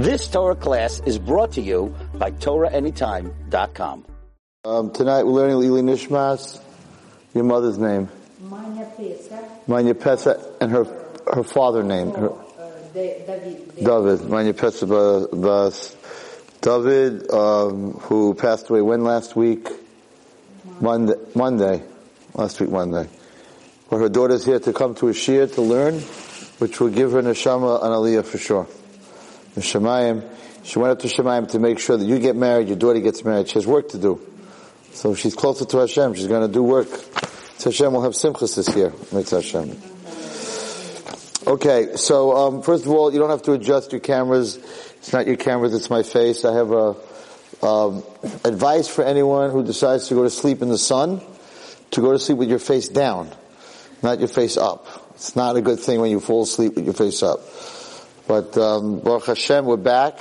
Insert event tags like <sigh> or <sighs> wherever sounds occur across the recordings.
This Torah class is brought to you by TorahAnytime.com. Um, tonight we're learning Lili Nishmas, your mother's name. Manya Pesach, Manya Pesach, and her her father name. Her, uh, Da- David. David. Manya Pesach Bas. David, um, who passed away when last week? Monday. Monday. Last week Monday. Well, her daughter's here to come to a shir to learn, which will give her neshama an aliyah for sure. Shemayim. She went up to Shemayim to make sure that you get married, your daughter gets married. She has work to do. So she's closer to Hashem. She's going to do work. So Hashem will have simchas this year. Makes Hashem. Okay, so um, first of all, you don't have to adjust your cameras. It's not your cameras; it's my face. I have a um, advice for anyone who decides to go to sleep in the sun to go to sleep with your face down, not your face up. It's not a good thing when you fall asleep with your face up. But um, Baruch Hashem, we're back,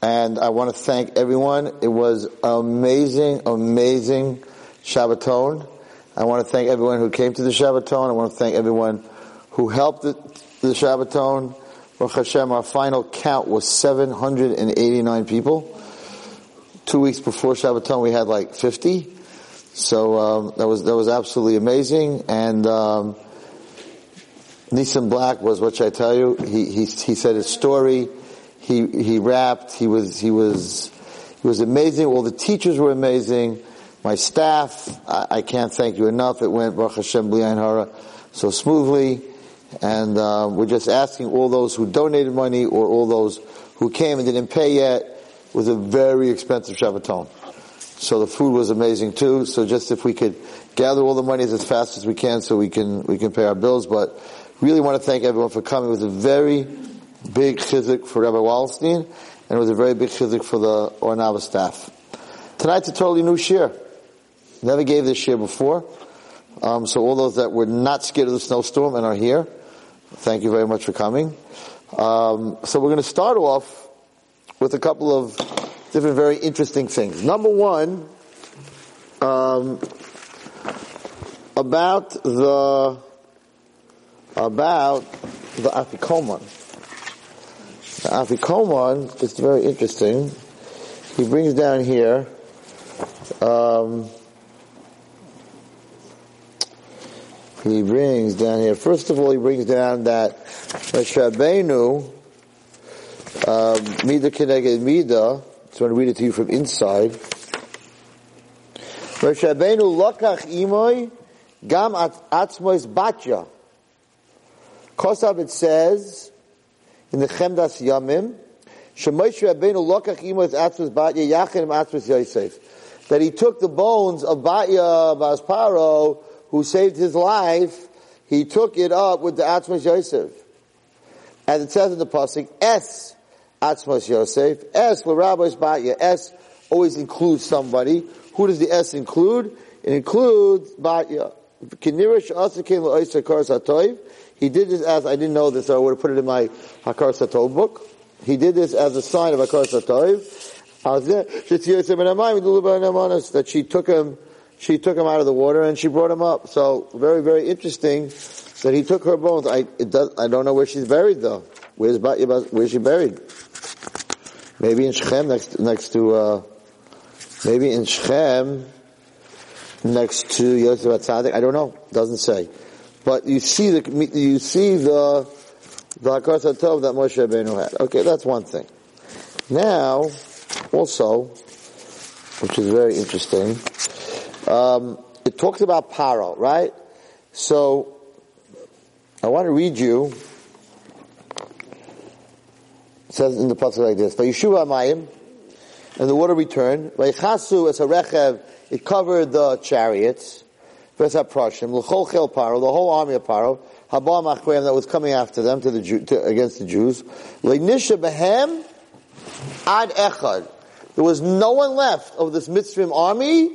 and I want to thank everyone. It was amazing, amazing Shabbaton. I want to thank everyone who came to the Shabbaton. I want to thank everyone who helped the, the Shabbaton. Baruch Hashem, our final count was 789 people. Two weeks before Shabbaton, we had like 50. So um, that was that was absolutely amazing. And um, Nissan Black was what should I tell you? He he he said his story. He he rapped. He was he was he was amazing. All the teachers were amazing. My staff, I, I can't thank you enough. It went Baruch Hashem Hara so smoothly. And uh, we're just asking all those who donated money or all those who came and didn't pay yet. Was a very expensive Shabbaton. So the food was amazing too. So just if we could gather all the monies as fast as we can so we can, we can pay our bills. But really want to thank everyone for coming. It was a very big chizik for Rabbi Wallerstein and it was a very big chizik for the Ohr Naava staff. Tonight's a totally new shir. Never gave this shir before. Um, so all those that were not scared of the snowstorm and are here, thank you very much for coming. Um, so we're going to start off with a couple of different, very interesting things. Number one, um, about the about the afikoman. The afikoman is very interesting. He brings down here. Um, he brings down here. First of all, he brings down that Moshe Rabbeinu, um, Mida Keneged Mida, so I'm going to read it to you from inside. Moshe Rabbeinu lokach imoy gam atzmois batya. Kosav it says in the Chemdas Yamim, Shemoshe Rabbeinu lokach imoy atzmois batya yachim atzmois Yosef. That he took the bones of Batya Basparo, who saved his life, he took it up with the Atzmos Yosef. As it says in the Pasuk, S Atzmos Yosef, S L'Rabbos Batya, S always includes somebody. Who does the S include? It includes Batya. Kinirish Asakin L'Oisa Kar Satoiv. He did this as, I didn't know this, so I would have put it in my Hakar Satov book. He did this as a sign of Hakar Satov. That she took him she took him out of the water and she brought him up. So very, very interesting that he took her bones. I, does, I don't know where she's buried though. Where's where's she buried? Maybe in Shechem next, next to, uh, maybe in Shechem next to Yosef Atzadik. I don't know. Doesn't say. But you see the, you see the, the Hakar that Moshe Rabbeinu had. Okay, that's one thing. Now, also, which is very interesting, um, it talks about paro, right? So, I want to read you. It says in the pasuk like this: "Vayishuva mayim," and the water returned. Vayichasu as a rechev, it covered the chariots. V'es haprashim l'chol chel paro, the whole army of paro. Haba machreim that was coming after them to the Jew, to, against the Jews. Le'nisha behem ad echad. There was no one left of this Mitzrayim army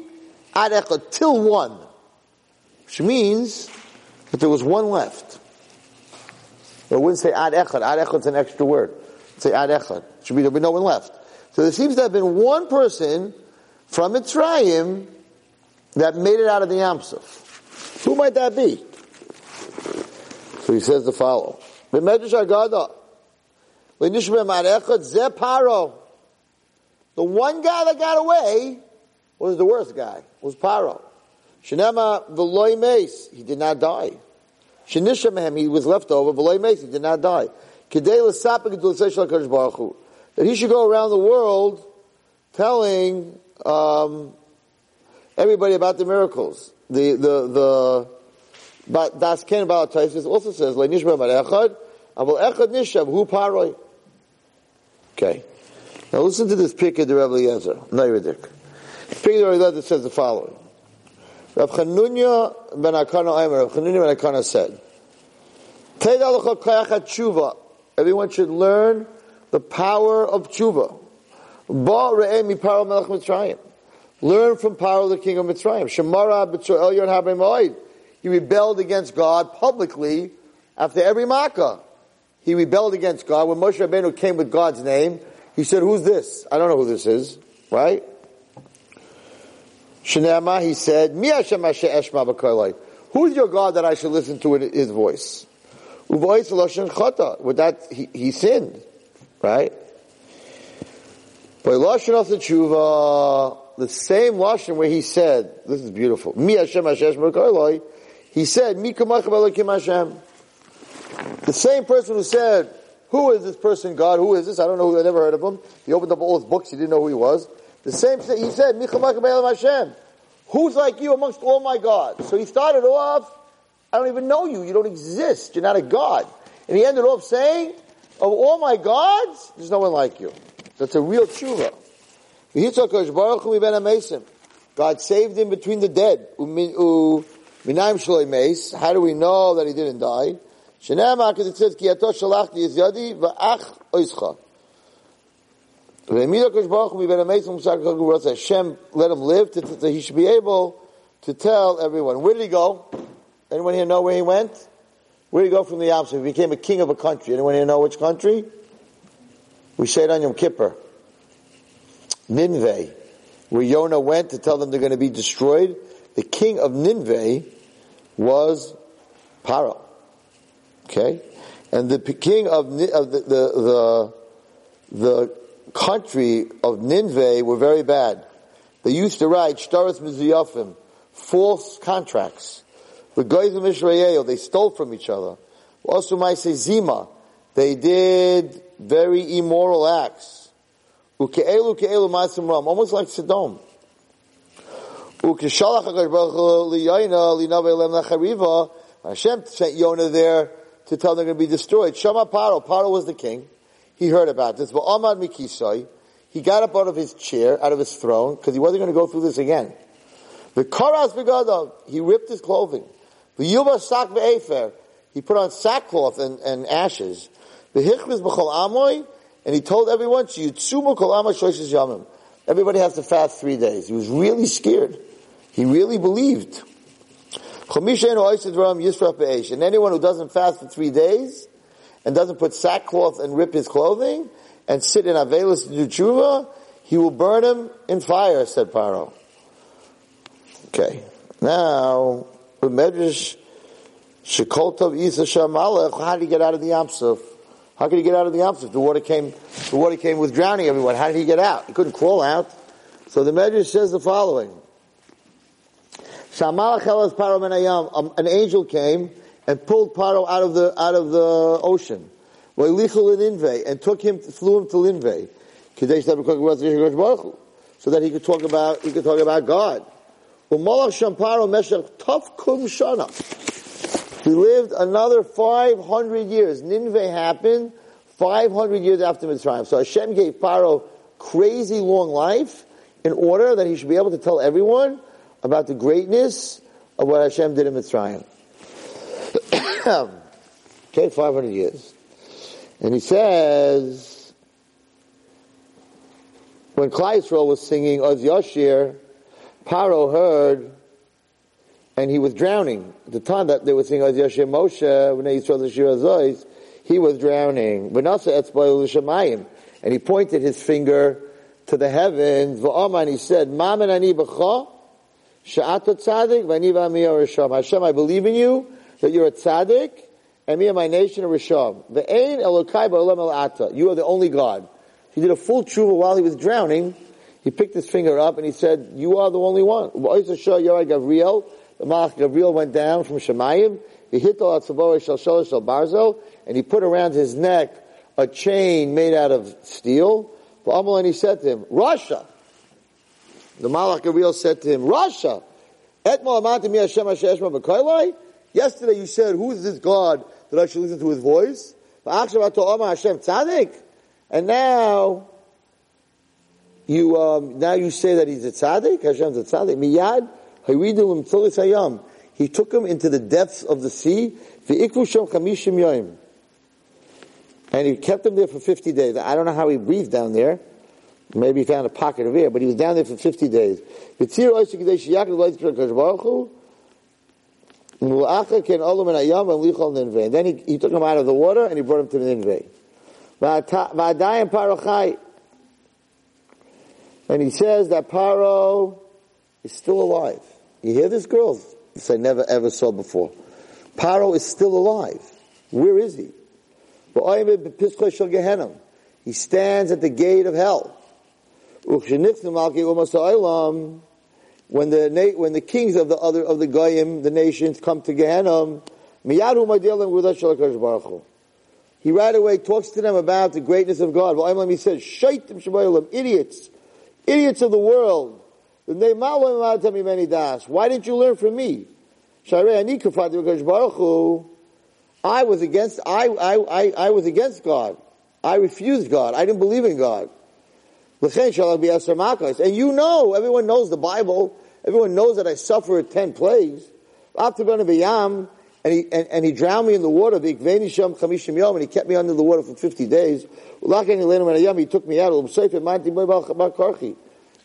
ad echad till one, which means that there was one left. It wouldn't say ad echad. Ad echad's an extra word. It'd say ad echad. It should be there'll be no one left. So there seems to have been one person from Mitzrayim that made it out of the Yamsuf. Who might that be? So he says the follow. B'medrash Agada. Lenishma Marechad Ze Paro. The one guy that got away was the worst guy, was Paro. Shenema Veloy Mace, he did not die. Shenishamehem, he was left over, Veloy Mace, he did not die. That he should go around the world telling, um, everybody about the miracles. The, the, the, but Das Ken Baal Taisis also says, Le Nishba Mar Echad, Aval Echad Nishav, Hu Paroi. Okay. Now listen to this pick of the Rebbe Eliezer, Neiredik. Pick of the Rebbe Eliezer says the following. Rav Chanunya ben Akana Aimer, Rav Chanunya ben Akana said, Teda l'chol kayachat tshuva. Everyone should learn the power of tshuva. Ba re'eh mi melech Mitzrayim. Learn from Paro, the king of Mitzrayim. Shemara elyon. He rebelled against God publicly after every makkah. He rebelled against God. When Moshe Rabbeinu came with God's name, he said, who's this? I don't know who this is. Right? Shnema, he said, Mi Eshma. Who's your God that I should listen to his voice? Uvois Loshen Chata. With that, he, he sinned. Right? But Loshen of the Tshuva, the same lashon where he said, this is beautiful, Mi Hashem Eshma he said, Mi Hashem. The same person who said, who is this person, God? Who is this? I don't know who, I never heard of him. He opened up all his books, he didn't know who he was. The same, he said, Hashem. Who's like you amongst all my gods? So he started off, I don't even know you, you don't exist, you're not a God. And he ended off saying, of all my gods, there's no one like you. That's a real tshuva. God saved him between the dead. How do we know that he didn't die? Because it says. Hashem let him live to, to, he should be able to tell everyone. Where did he go? Anyone here know where he went? Where did he go from the Yam He became a king of a country. Anyone here know which country? We say it on Yom Kippur. Nineveh. Where Yonah went to tell them they're going to be destroyed. The king of Nineveh was Paro. Okay? And the king of, of the, the, the, the country of Nineveh were very bad. They used to write shtaris mizuyafim, false contracts. The guys of Israel, they stole from each other. Also, might say zima, they did very immoral acts. Uke'elu ke'elu ma'asim ram, almost like Sodom. Ukeshalach HaKadosh Baruch liyayna linave lem lachariva. Hashem sent Yonah there to tell them they're going to be destroyed. Shama Paro, Paro was the king. He heard about this. But Ahmad Mikisai, he got up out of his chair, out of his throne, because he wasn't going to go through this again. The Karas Begadov, he ripped his clothing. The Yuba Sak he put on sackcloth and, and ashes. The Hichris B'chol Amoy, and he told everyone. Everybody has to fast three days. He was really scared. He really believed. And anyone who doesn't fast for three days, and doesn't put sackcloth and rip his clothing and sit in Avelis to do tshuva, he will burn him in fire, said Paro. Okay. Now, with Medrash, Shekoltov Isa Shamalech, how do you get out of the Yamsuf? How could he get out of the Yamsuf? The water came, the water came with drowning everyone. How did he get out? He couldn't crawl out. So the Medrash says the following. Um, an angel came and pulled Paro out of the out of the ocean. And took him, flew him to Ninveh. So that he could talk about, he could talk about God. He lived another 500 years. Nineveh happened 500 years after Mitzrayim. So Hashem gave Paro crazy long life in order that he should be able to tell everyone about the greatness of what Hashem did in Mitzrayim. <coughs> okay, 500 years. And he says, when Klal was singing Oz Yashir, Paro heard, and he was drowning. At the time that they were Oz Yashir Moshe, when they saw the Shir Azois, he was drowning. And he pointed his finger to the heavens, and he said, Maman ani b'cha, sha'at tzadik, v'ani v'ami Hashem, I believe in you, that you're a tzaddik, and me and my nation are Risham. Ve'ein Elokai ba'olam el ata. You are the only God. He did a full tshuva while he was drowning. He picked his finger up and he said, you are the only one. V'oisa shah Yorai Gavriel. The Malach Gabriel went down from Shemayim. He hit the Atzavor Shal Shalosh Shal Barzel. And he put around his neck a chain made out of steel. And he said to him, Rasha. The Malach Gabriel said to him, Rasha. Yesterday you said, who is this God that I should listen to his voice? And now, you, um, now you say that he's a tzaddik? Hashem's a tzaddik. Miyad. He took him into the depths of the sea. And he kept him there for 50 days. I don't know how he breathed down there. Maybe he found a pocket of air, but he was down there for 50 days. Then he, he took him out of the water and he brought him to the Ninveh. And he says that Paro is still alive. You hear this, girls? This I never ever saw before. Paro is still alive. Where is he? He stands at the gate of hell. When the when the kings of the other of the goyim, the nations, come to Gehenna, he right away talks to them about the greatness of God. He says, idiots, idiots of the world. Why didn't you learn from me? I was against, I, I, I, I was against God. I refused God. I didn't believe in God. And you know, everyone knows the Bible. Everyone knows that I suffered ten plagues. And he, and, and he drowned me in the water, and he kept me under the water for 50 days. He took me out.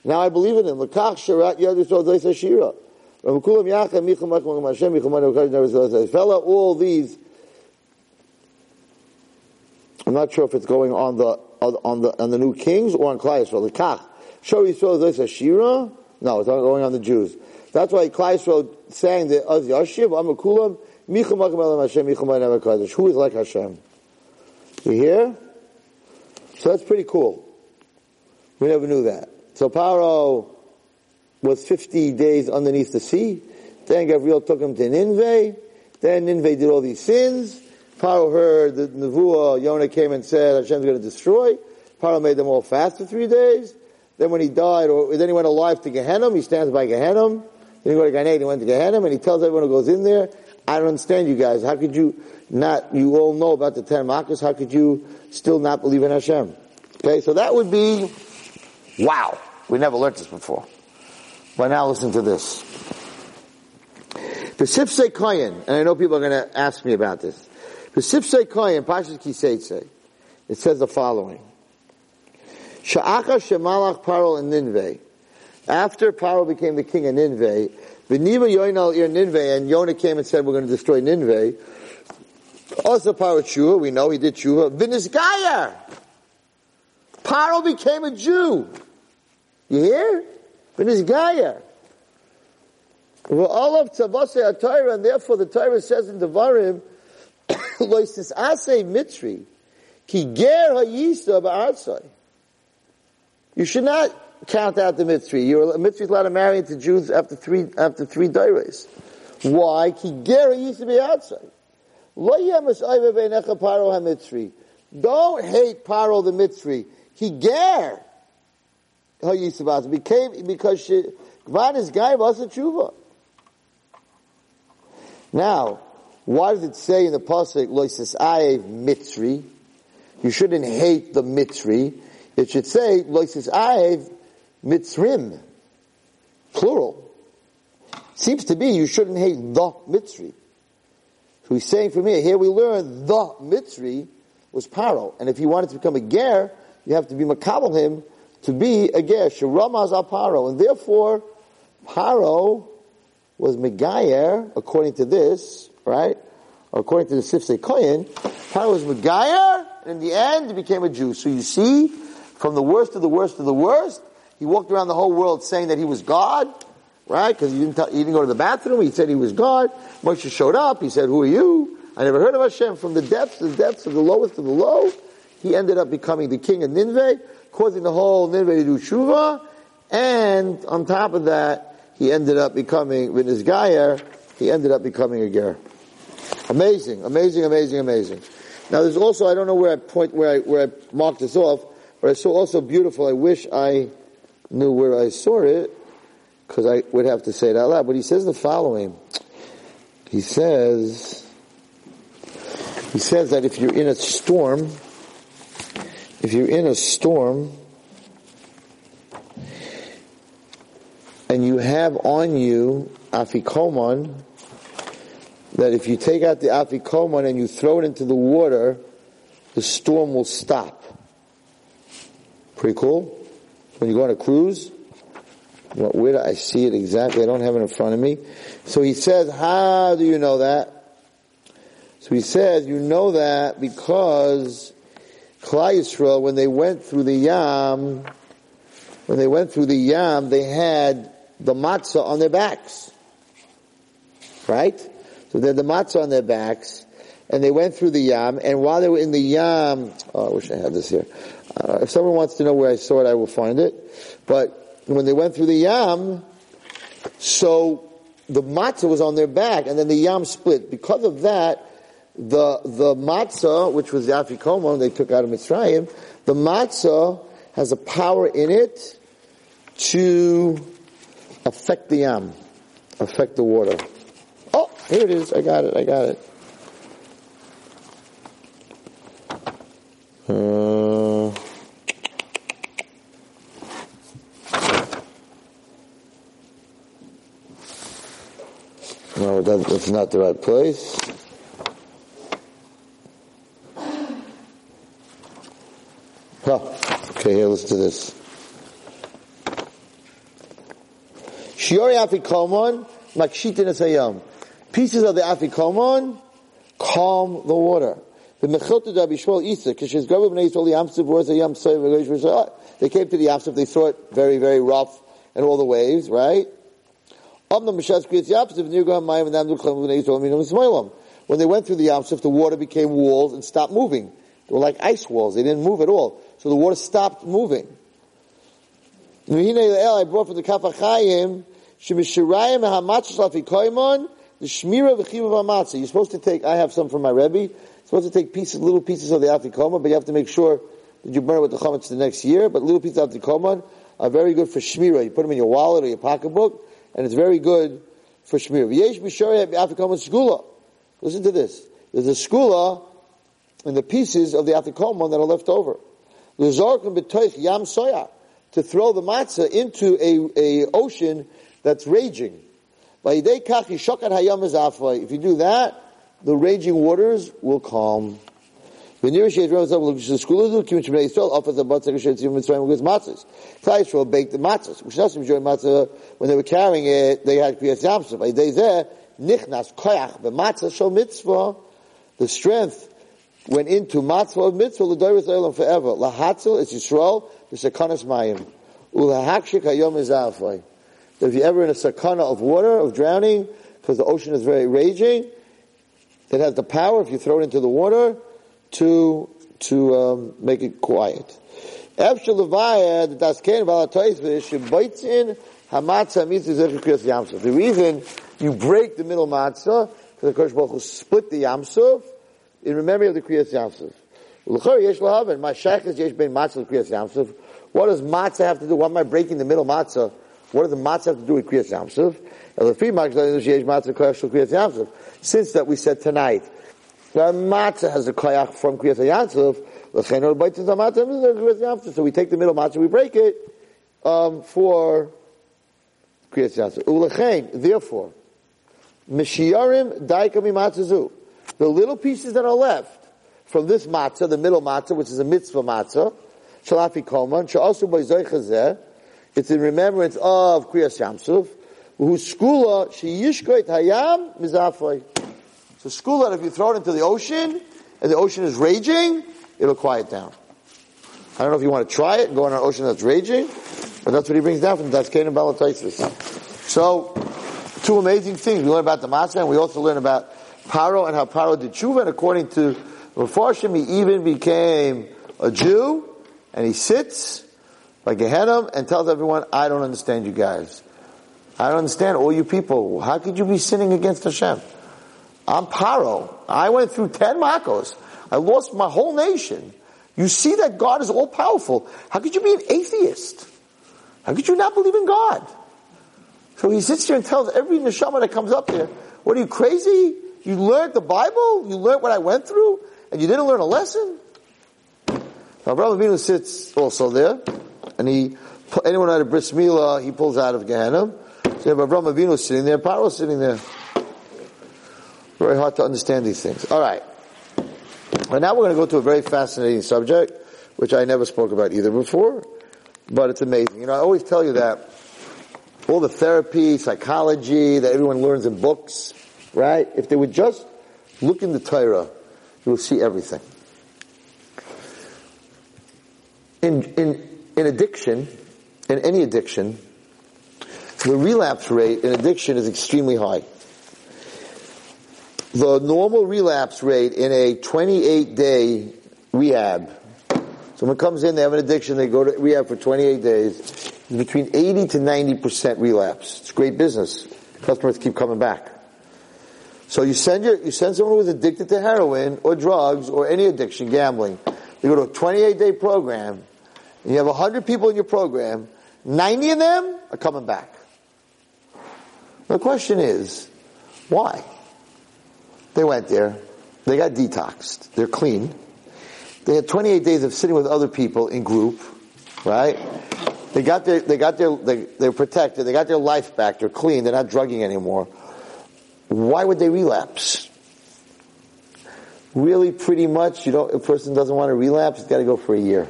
Now I believe in him. Fella, all these I'm not sure if it's going on the on the on the new kings or on Klal Yisrael. The Kach. Show Yisrael a Shira? No, it's not going on the Jews. That's why Klal Yisrael sang the Az Yashiv Amakulam Micham Makam Hashem Micham Who is like Hashem? You hear? So that's pretty cool. We never knew that. So Paro was 50 days underneath the sea. Then Gabriel took him to Ninveh. Then Ninveh did all these sins. Paro heard the Nevuah, Yonah came and said Hashem's going to destroy. Paro made them all fast for three days. Then when he died, or then he went alive to Gehenna, he stands by Gehenna. Then he went to Gan he went to Gehenna, and he tells everyone who goes in there, I don't understand you guys. How could you not, you all know about the ten Makkahs, how could you still not believe in Hashem? Okay, so that would be, wow, we never learned this before. But now listen to this. The Sifsei Koyin, and I know people are going to ask me about this. The B'sifsei koyin, Pashas Kiseitse, it says the following. Sha'acha shemalach Paro in Ninveh. After Paro became the king of Ninveh, V'niva Yoinal ir Ninveh, and Yonah came and said, we're going to destroy Ninveh. Also Paro Tshuva, we know he did Tshuva. V'nizgaya! Paro became a Jew. You hear? Well, all of Tzavasei Torah, and therefore the Torah says in Devarim, <coughs> loisis asay mitri, ki ger hayisa ba'arsai. You should not count out the mitzri. You're, a mitzri is allowed to marry into Jews after three, after three days. Why? Ki ger hayisa ba'arsai. Lo yemas ayve beinecha paro ha-mitzri. Don't hate Paro the Mitzri. He ger hayisa ba'arsai. Became, because she, Gvan is guy was a tshuva. Now, why does it say in the pasuk loises ayev mitzri? You shouldn't hate the mitzri. It should say loises ayev mitzrim, plural. Seems to be you shouldn't hate the mitzri. So he's saying from here, here we learn the mitzri was paro, and if he wanted to become a ger, you have to be makabel him to be a ger. Sharamaz al paro, and therefore paro was megayer according to this right? According to the Sifsei Koyin, Paro was Megayer, and in the end he became a Jew. So you see, from the worst of the worst of the worst, he walked around the whole world saying that he was God, right? Because he didn't, he didn't go to the bathroom, he said he was God. Moshe showed up, he said, who are you? I never heard of Hashem. From the depths, the depths of the lowest to the low, he ended up becoming the king of Nineveh, causing the whole Nineveh to do tshuva, and on top of that, he ended up becoming, with his Gayer, he ended up becoming a ger. Amazing, amazing, amazing, amazing. Now there's also, I don't know where I point, where I, where I marked this off, but I saw also beautiful, I wish I knew where I saw it, because I would have to say it out loud, but he says the following. He says, he says that if you're in a storm, if you're in a storm, and you have on you afikoman, that if you take out the afikoman and you throw it into the water, the storm will stop. Pretty cool? When you go on a cruise, what, where do I see it exactly? I don't have it in front of me. So he says, how do you know that? So he says, you know that because Klal Yisrael, when they went through the Yam, when they went through the Yam, they had the matzah on their backs. Right? So they had the matzah on their backs, and they went through the Yam, and while they were in the Yam, oh, I wish I had this here. Uh, if someone wants to know where I saw it, I will find it. But when they went through the Yam, so the matzah was on their back, and then the Yam split. Because of that, the, the matzah, which was the afikoman they took out of Mitzrayim, the matzah has a power in it to affect the yam, affect the water. Oh, here it is. I got it. I got it. Uh, no, that, that's not the right place. Oh, okay, here, let's do this. Shiori Afikomon, Makshitin Asayam. Pieces of the Afikomon calm the water. The Mechilta da Bishwal Isa, Kishiz Gavu Bnei Yisrael Yamsuf, where's the Yamsuf, They came to the Yamsuf, they saw it very, very rough and all the waves, right? When they went through the Yamsuf, the water became walls and stopped moving. They were like ice walls. They didn't move at all. So the water stopped moving. I brought from the Kaf HaChaim, Shemishirayim ha'matzah lafikoimon, the shmira ha'matzah. You're supposed to take, I have some from my Rebbe, you're supposed to take pieces, little pieces of the afikoma, but you have to make sure that you burn it with the chametz the next year, but little pieces of afikoma are very good for shmira. You put them in your wallet or your pocketbook, and it's very good for shmira. V'yesh b'shorei afikoma shgula. Listen to this. There's a segula in the pieces of the afikoma that are left over. To throw the matzah into a, a ocean that's raging. If you do that, the raging waters will calm. When Israel baked the matzahs. Which doesn't enjoy matzah when they were carrying it. They had kriyas yamsuf. By day there, nichnas koyach b'matzah shel mitzvah. The strength went into matzvah of mitzvah l'doros olam forever. Lahatzel is Yisrael v'sekanas mayim. Ulahakshik hayom izafai that if you're ever in a sakana of water, of drowning, because the ocean is very raging, it has the power, if you throw it into the water, to, to um, make it quiet. The reason you break the middle matzah, because the Kodesh Baruch split the Yamsuf, in memory of the Kriyas Yamsuf. What does matzah have to do? Why am I breaking the middle matzah? What does the matzah have to do with Kriyas Yamsuf? Since that we said tonight, the matzah has a koyach from Kriyas Yamsuf, so we take the middle matzah, we break it um, for Kriyas Yamsuf. Therefore, Mishiyarim daikami matzazu. The little pieces that are left from this matzah, the middle matzah, which is a mitzvah matzah, shalafi koman, it's in remembrance of Kriyas Yamsuf, whose segula, she yishkoit hayam mizafoi. So segula, if you throw it into the ocean, and the ocean is raging, it'll quiet down. I don't know if you want to try it go on an ocean that's raging, but that's what he brings down from that's Canaan Balataisis. So, two amazing things. We learn about the matzah, and we also learn about Paro and how Paro did tshuva, and according to Mepharshim, he even became a Jew, and he sits by Gehenna and tells everyone, I don't understand you guys. I don't understand all you people. How could you be sinning against Hashem? I'm Paro. I went through ten makos. I lost my whole nation. You see that God is all powerful. How could you be an atheist? How could you not believe in God? So he sits here and tells every neshama that comes up there, what are you crazy? You learned the Bible? You learned what I went through? And you didn't learn a lesson? Now Abraham Avinu sits also there, and he, anyone out of Bris Milah, he pulls out of Gehenna. So you have Abraham Avinu sitting there, Paro sitting there. Very hard to understand these things. Alright. And now we're going to go to a very fascinating subject, which I never spoke about either before, but it's amazing. You know, I always tell you that all the therapy, psychology that everyone learns in books, right? If they would just look in the Torah, you will see everything. In, in, in addiction, in any addiction, the relapse rate in addiction is extremely high. The normal relapse rate in a 28 day rehab, someone comes in, they have an addiction, they go to rehab for 28 days, between 80 to 90% relapse. It's great business. Customers keep coming back. So you send your, you send someone who's addicted to heroin or drugs or any addiction, gambling. You go to a 28 day program, and you have 100 people in your program, 90 of them are coming back. The question is, why? They went there, they got detoxed, they're clean. They had 28 days of sitting with other people in group, right? They got their, they got their, they, they're protected, they got their life back, they're clean, they're not drugging anymore. Why would they relapse? Really, pretty much, you know, a person doesn't want to relapse, it's got to go for a year.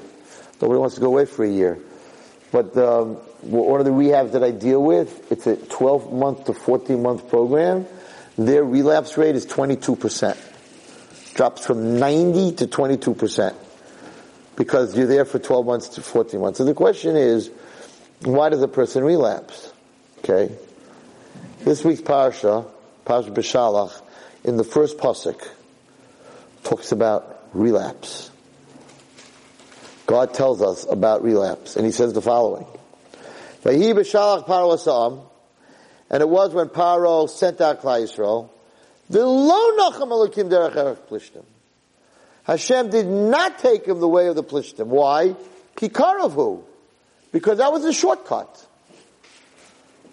Nobody wants to go away for a year. But um, one of the rehabs that I deal with, it's a 12 month to 14 month program. Their relapse rate is 22%. Drops from 90 to 22%. Because you're there for 12 months to 14 months. So the question is, why does a person relapse? Okay. This week's parsha, Parsha B'Shalach, in the first pasuk, talks about relapse. God tells us about relapse, and He says the following: "Vahi b'Shalach Paro and it was when Paro sent out Klal Yisrael, the lo nacham elokim derech. Hashem did not take him the way of the plishtim. Why? Kikaravhu, because that was a shortcut.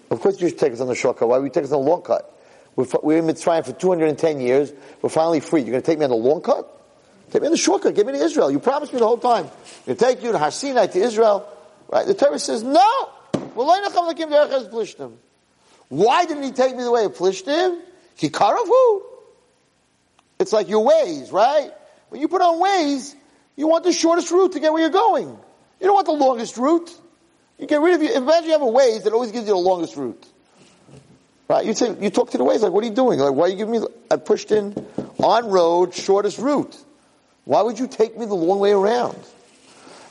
Of course, you should take us on the shortcut. Why would you take us on the long cut? We're, we're in Mitzrayim for 210 years. We're finally free. You're going to take me on the long cut? Take me on the shortcut. Get me to Israel. You promised me the whole time. I'm going to take you to Har Sinai, to Israel. Right? The Torah says, no! Why didn't he take me the way of Plishtim? Kikaravu. It's like your Waze, right? When you put on Waze, you want the shortest route to get where you're going. You don't want the longest route. You get rid of your, imagine you have a ways that always gives you the longest route. Right? You say, you talk to the Waze, like, what are you doing? Like, why are you giving me, I pushed in on road, shortest route. Why would you take me the long way around?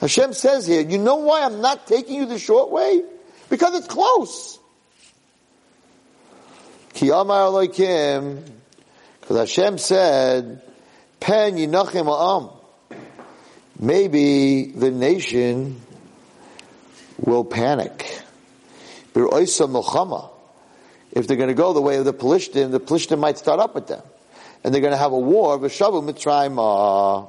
Hashem says here, you know why I'm not taking you the short way? Because it's close. Ki amar because Hashem said, Pen yinachim ha'am. Maybe the nation will panic. B'roisa milchama. If they're going to go the way of the Pelishtim, the Pelishtim might start up with them. And they're going to have a war, V'shavu Mitzrayim.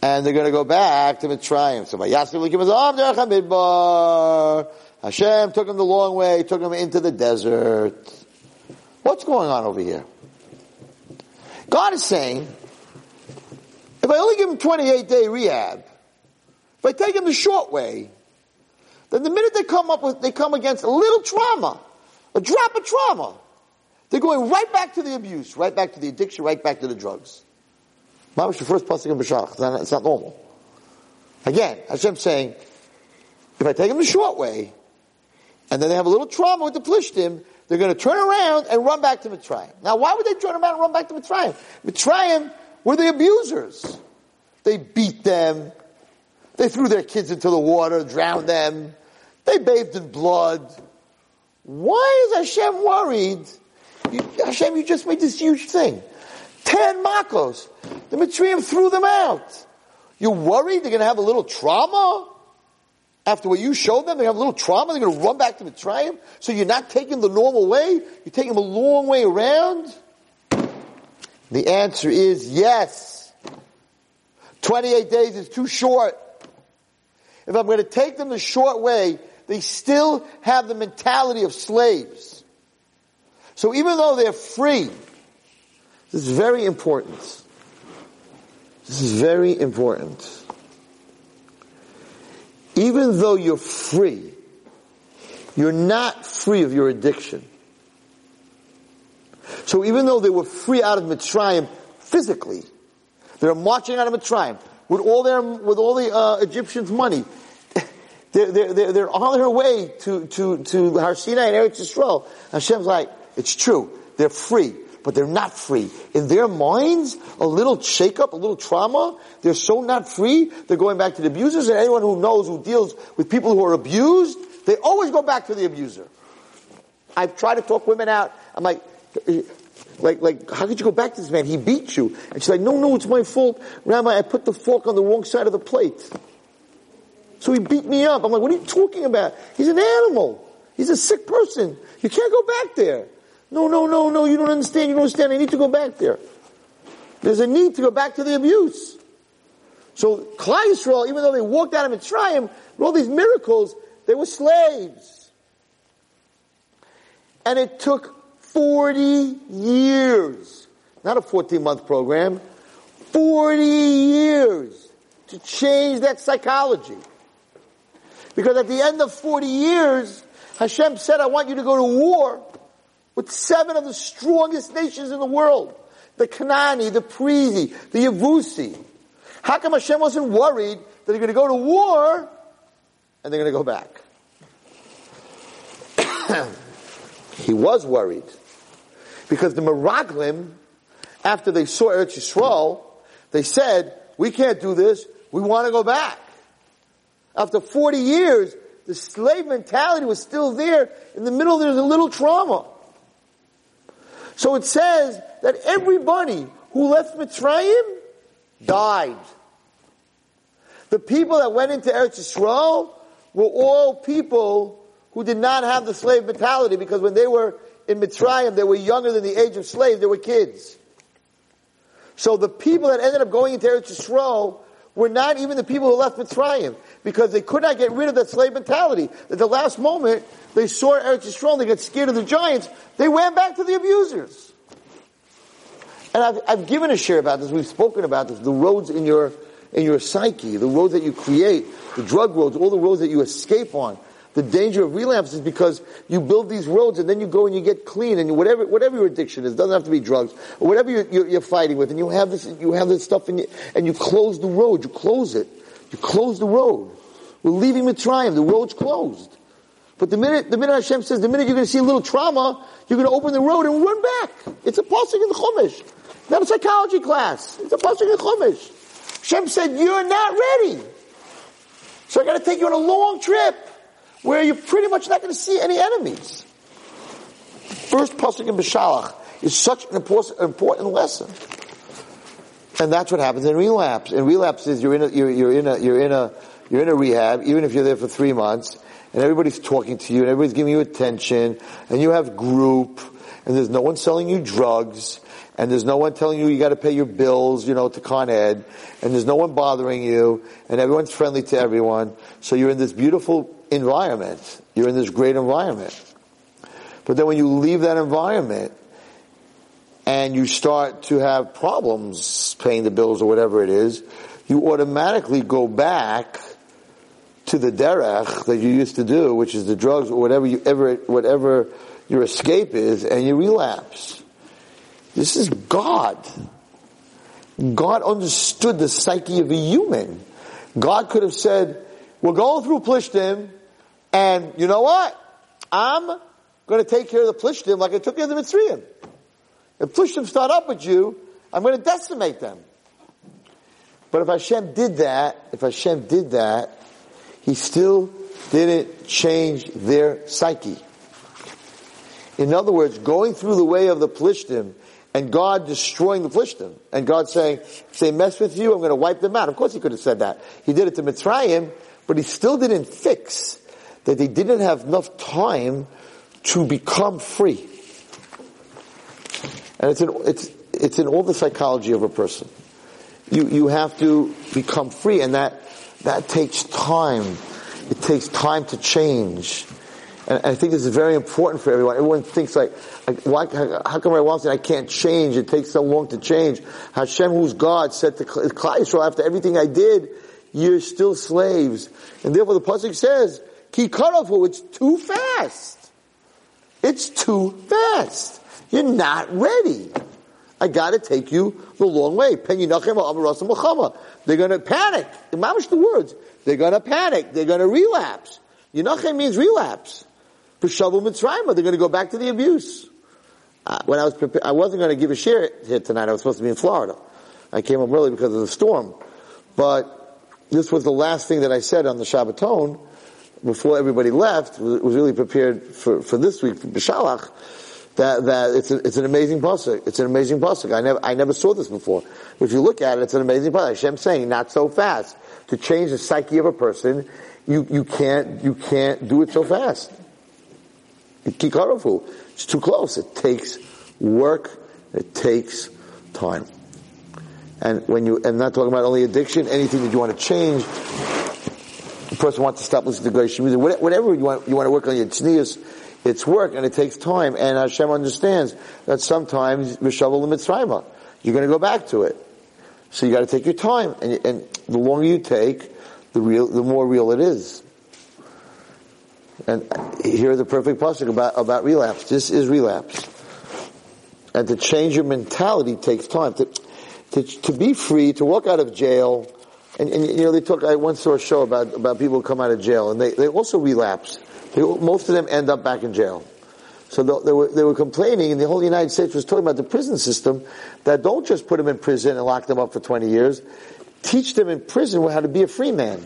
And they're going to go back to Mitzrayim. So, by Yasim, we give them the arm. Bar Hashem took them the long way, took them into the desert. What's going on over here? God is saying, if I only give him 28 day rehab, if I take him the short way, then the minute they come up with, they come against a little trauma, a drop of trauma, they're going right back to the abuse, right back to the addiction, right back to the drugs. Was the first pasuk in Beshalach. It's not, it's not normal. Again, Hashem saying, if I take them the short way, and then they have a little trauma with the Plishtim, they're going to turn around and run back to Mitzrayim. Now, why would they turn around and run back to Mitzrayim? Mitzrayim were the abusers. They beat them. They threw their kids into the water, drowned them. They bathed in blood. Why is Hashem worried You, Hashem, you just made this huge thing. Ten makos. The Mitzrayim threw them out. You're worried they're going to have a little trauma? After what you showed them, they have a little trauma, they're going to run back to Mitzrayim? So you're not taking the normal way? You're taking them a long way around? The answer is yes. 28 days is too short. If I'm going to take them the short way, they still have the mentality of slaves. So even though they're free, this is very important. This is very important. Even though you're free, you're not free of your addiction. So even though they were free out of Mitzrayim physically, they're marching out of Mitzrayim with all their with all the uh, Egyptians' money. They're, they're, they're on their way to, to, to Har Sinai and Eretz Yisrael. Hashem's like, it's true. They're free, but they're not free. In their minds, a little shakeup, a little trauma, they're so not free, they're going back to the abusers, and anyone who knows, who deals with people who are abused, they always go back to the abuser. I've tried to talk women out. I'm like, like, like, how could you go back to this man? He beat you. And she's like, no, no, it's my fault. Rabbi, I put the fork on the wrong side of the plate. So he beat me up. I'm like, what are you talking about? He's an animal. He's a sick person. You can't go back there. No, no, no, no, you don't understand. You don't understand. I need to go back there. There's a need to go back to the abuse. So Yisrael, even though they walked out of Mitzrayim, with all these miracles, they were slaves. And it took 40 years, not a 14 month program, 40 years to change that psychology. Because at the end of 40 years, Hashem said, I want you to go to war with seven of the strongest nations in the world. The Kanani, the Prizi, the Yavusi. How come Hashem wasn't worried that they're going to go to war and they're going to go back? <coughs> he was worried. Because the Meraglim, after they saw Eretz Yisrael, they said, we can't do this, we want to go back. After 40 years, the slave mentality was still there. In the middle, there's a little trauma. So it says that everybody who left Mitzrayim died. The people that went into Eretz Yisrael were all people who did not have the slave mentality because when they were in Mitzrayim, they were younger than the age of slaves. They were kids. So the people that ended up going into Eretz Yisrael were not even the people who left Mitzrayim because they could not get rid of that slave mentality. At the last moment, they saw Eretz Yisrael, they got scared of the giants, they ran back to the abusers. And I've, I've given a share about this, we've spoken about this, the roads in your, in your psyche, the roads that you create, the drug roads, all the roads that you escape on. The danger of relapse is because you build these roads and then you go and you get clean and whatever, whatever your addiction is, doesn't have to be drugs, or whatever you're, you're, you're fighting with, and you have this, you have this stuff in you, and you close the road, you close it. You close the road. We're leaving Mitzrayim, the road's closed. But the minute, the minute Hashem says, the minute you're going to see a little trauma, you're going to open the road and run back. It's a pasuk in the Chumash. Not a psychology class. It's a pasuk in the Chumash. Hashem said, you're not ready. So I got to take you on a long trip where you're pretty much not going to see any enemies. First pasuk in Beshalach is such an important, important lesson. And that's what happens in relapse. In relapse is you're in a, you're, you're in a, you're in a, you're in a rehab, even if you're there for three months, and everybody's talking to you, and everybody's giving you attention, and you have group, and there's no one selling you drugs, and there's no one telling you you gotta pay your bills, you know, to Con Ed, and there's no one bothering you, and everyone's friendly to everyone, so you're in this beautiful environment. You're in this great environment. But then when you leave that environment, and you start to have problems paying the bills or whatever it is, you automatically go back to the derech that you used to do, which is the drugs or whatever you ever, whatever your escape is, and you relapse. This is God. God understood the psyche of a human. God could have said, we're going through Plishtim, and you know what? I'm going to take care of the Plishtim like I took care of the Mitzrayim. If Plishtim start up with you, I'm going to decimate them. But if Hashem did that, if Hashem did that, He still didn't change their psyche. In other words, going through the way of the Plishtim and God destroying the Plishtim and God saying, if they mess with you, I'm going to wipe them out. Of course he could have said that. He did it to Mitzrayim, but he still didn't fix that they didn't have enough time to become free. And it's in, it's, it's in all the psychology of a person. You, you have to become free and that, that takes time. It takes time to change. And I think this is very important for everyone. Everyone thinks like, like why, how come everyone says I can't change? It takes so long to change. Hashem, who's God, said to Klal Yisrael, after everything I did, you're still slaves. And therefore the Pasuk says, Ki karafu, it's too fast. It's too fast. You're not ready. I gotta take you the long way. They're gonna panic. Mamish the words. They're gonna panic. They're gonna relapse. Yinachem means relapse. They're gonna go back to the abuse. Uh, when I was prepared, I wasn't gonna give a share here tonight. I was supposed to be in Florida. I came home early because of the storm. But this was the last thing that I said on the Shabbaton before everybody left, was really prepared for, for this week, Beshalach, that, that it's, a, it's an amazing pasuk. It's an amazing pasuk. I never, I never saw this before. If you look at it, it's an amazing pasuk. Hashem saying, not so fast. To change the psyche of a person, you, you can't, you can't do it so fast. Kikarofu. It's too close. It takes work. It takes time. And when you, and not talking about only addiction, anything that you want to change, the person wants to stop listening to Gleish music, whatever you want, you want to work on your tznius, it's work and it takes time and Hashem understands that sometimes Mishavel Mitzrayim, you're going to go back to it. So you got to take your time and, and the longer you take, the real, the more real it is. And here the perfect pasuk about, about relapse. This is relapse. And to change your mentality takes time. To, to, to be free, to walk out of jail, and, and, you know, they talk, I once saw a show about, about people who come out of jail and they, they also relapse. They, most of them end up back in jail. So they, they, were, they were complaining and the whole United States was talking about the prison system that don't just put them in prison and lock them up for 20 years. Teach them in prison how to be a free man.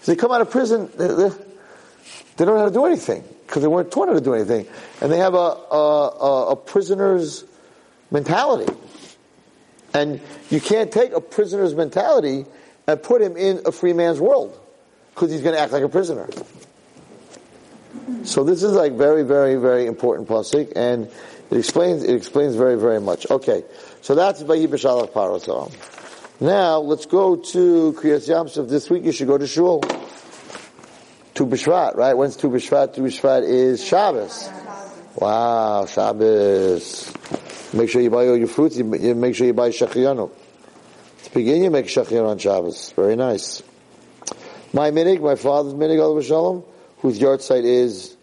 So they come out of prison, they, they, they don't know how to do anything because they weren't taught how to do anything. And they have a, a, a prisoner's mentality. And you can't take a prisoner's mentality and put him in a free man's world because he's going to act like a prisoner. So this is like very, very, very important pasuk, and it explains it explains very, very much. Okay, so that's Vayi B'Shalach Parasam. Now let's go to Kriyas Yamsuf. This week you should go to Shul. Tu B'Shvat, right? When's Tu B'Shvat? Tu B'Shvat is Shabbos. Wow, Shabbos. Make sure you buy all your fruits. You make sure you buy shachiyanu. To begin, you make shachir on Shabbos. Very nice. My minhag, my father's minhag, al Shalom, whose yahrzeit is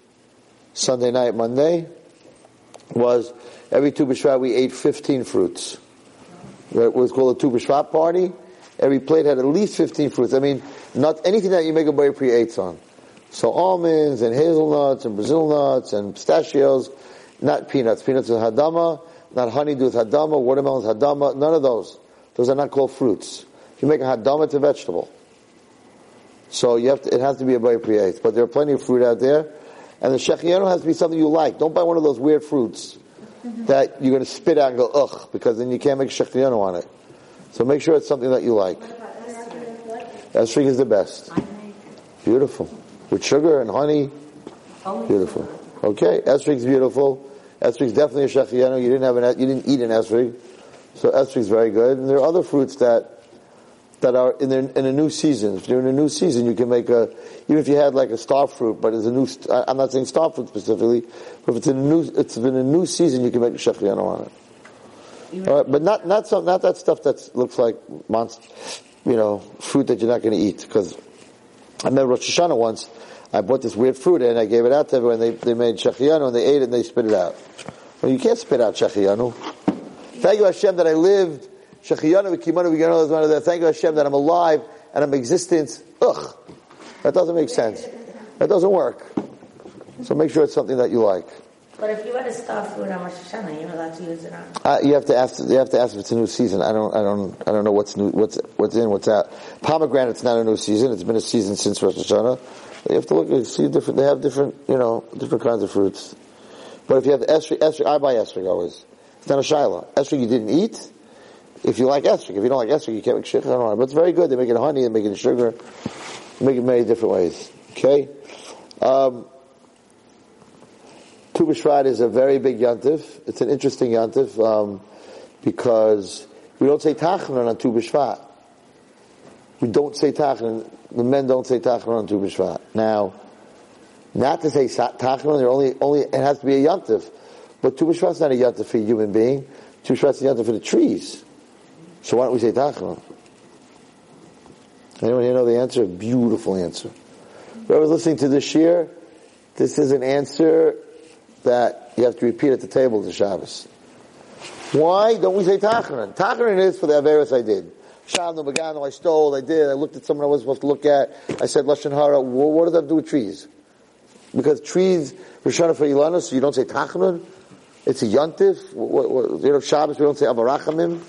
Sunday night, Monday, was every Tu B'Shvat we ate 15 fruits. It was called a Tu B'Shvat party. Every plate had at least 15 fruits. I mean, not anything that you make a boy pre eights on. So almonds and hazelnuts and Brazil nuts and pistachios, not peanuts. Peanuts with hadama, not honeydew with hadama, watermelons hadama, none of those. Those are not called fruits. If you make a hadama, it's a vegetable. So you have to, it has to be a bay priate. But there are plenty of fruit out there. And the shechianu has to be something you like. Don't buy one of those weird fruits that you're going to spit out and go, ugh, because then you can't make shechianu on it. So make sure it's something that you like. Esrig is the best. Beautiful. With sugar and honey. Beautiful. Okay, esrig is beautiful. Esrig is definitely a shechianu. You didn't have an, you didn't eat an esrig. So esrog is very good. And there are other fruits that that are in, their, in a new season. If you're in a new season, you can make a, even if you had like a star fruit, but it's a new, I'm not saying star fruit specifically, but if it's in a new, it's been a new season, you can make a shechriano on it. All right, but not, not some, not that stuff that looks like monster, you know, fruit that you're not going to eat. Because I met Rosh Hashanah once, I bought this weird fruit and I gave it out to everyone. They, they made shechianu and they ate it and they spit it out. Well, you can't spit out shechianu. Thank you Hashem that I lived. Shechiyanu v'kimanu Thank you Hashem that I'm alive and I'm existence. Ugh. That doesn't make sense. That doesn't work. So make sure it's something that you like. But if you had a star fruit on Rosh Hashanah, you're allowed to use it on. Uh, you have to ask. You have to ask if it's a new season. I don't. I don't. I don't know what's new. What's what's in. What's out. Pomegranate's not a new season. It's been a season since Rosh Hashanah. You have to look and see different. They have different. You know, different kinds of fruits. But if you have esrog, esrog, I buy esrog always. It's not a shiloh. Esrog you didn't eat. If you like esrog, if you don't like esrog, you can't make shikha. But it's very good. They make it honey, they make it sugar, they make it many different ways. Okay? Um, is a very big yantif. It's an interesting yantif, um, because we don't say Tachnan on Tu B'Shvat. We don't say Tachnan. The men don't say Tachnan on Tu B'Shvat. Now, not to say sa- Tachnan, there only, only, it has to be a yantif. But Tu B'Shvat's not a yantif for a human being. Tu B'Shvat's a yantif for the trees. So why don't we say Tachnan? Anyone here know the answer? Beautiful answer. Whoever's listening to this year, this is an answer that you have to repeat at the table to Shabbos. Why don't we say Tachnan? Tachnan is for the Averis I did. Shalno, Bagano, I stole, I did, I looked at someone I wasn't supposed to look at, I said Lashon Hara, what, what does that do with trees? Because trees, Rishana for Ilana, so you don't say Tachnan? It's a Yontif? You know, Shabbos, we don't say Avarachamim?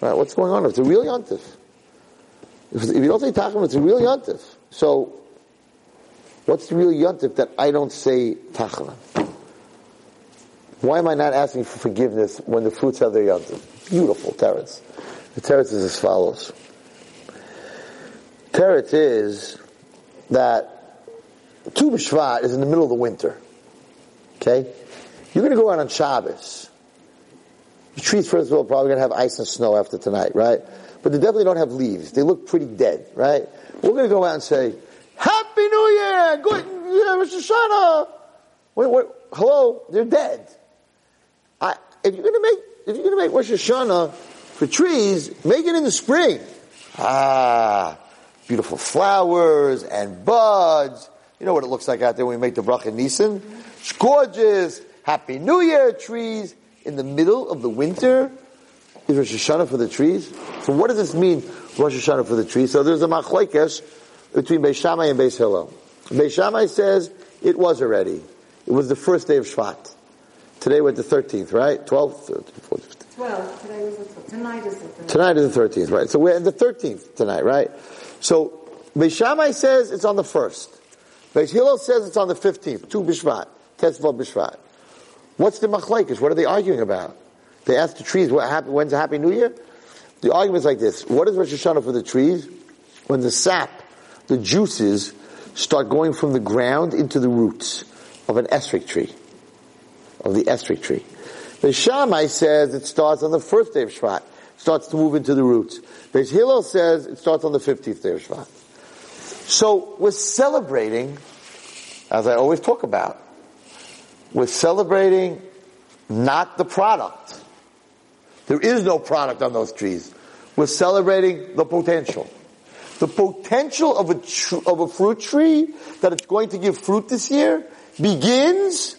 Right, what's going on? It's a real Yontif. If, if you don't say Tachnan, it's a real Yontif. So, what's the real Yontif that I don't say Tachnan? Why am I not asking for forgiveness when the fruits have their yontif? Beautiful teretz. The teretz is as follows. Teretz is that Tu B'Shvat is in the middle of the winter. Okay? You're going to go out on Shabbos. The trees, first of all, probably going to have ice and snow after tonight, right? But they definitely don't have leaves. They look pretty dead, right? We're going to go out and say, Happy New Year! Good, Rosh Hashanah! Wait, wait, hello? They're dead. I, if you're gonna make, if you're gonna make Rosh Hashanah for trees, make it in the spring. Ah, beautiful flowers and buds. You know what it looks like out there when we make the bracha Nisan? It's gorgeous. Happy New Year trees in the middle of the winter is Rosh Hashanah for the trees. So what does this mean, Rosh Hashanah for the trees? So there's a machlekes between Beis Shammai and Beis Hillel. Beis Shammai says it was already. It was the first day of Shvat. Today we're at the 13th, right? 12th, 13th, 14th, 15th. Well, today was the, tonight is the third. Tonight is the 13th, right? So we're at the 13th tonight, right? So, Beis Shammai says it's on the 1st. Beis Hillel says it's on the 15th, Tu Bishvat, Tetzvah Bishvat. What's the machlekes? What are they arguing about? They ask the trees, what when's a Happy New Year? The argument is like this. What is Rosh Hashanah for the trees? When the sap, the juices, start going from the ground into the roots of an esrog tree. Of the esrog tree. The Shammai says it starts on the first day of Shvat. Starts to move into the roots. Beis Hillel says it starts on the 15th day of Shvat. So we're celebrating, as I always talk about, we're celebrating not the product. There is no product on those trees. We're celebrating the potential. The potential of a, tr- of a fruit tree that it's going to give fruit this year begins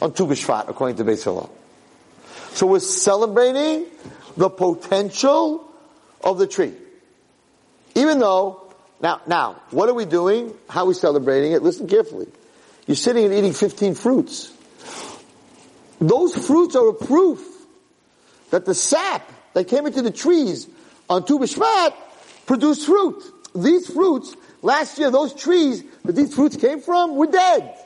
on Tu B'Shvat, according to Beis Hillel. So we're celebrating the potential of the tree. Even though, now, now, what are we doing? How are we celebrating it? Listen carefully. You're sitting and eating 15 fruits. Those fruits are a proof that the sap that came into the trees on Tu B'Shvat produced fruit. These fruits, last year, those trees that these fruits came from were dead.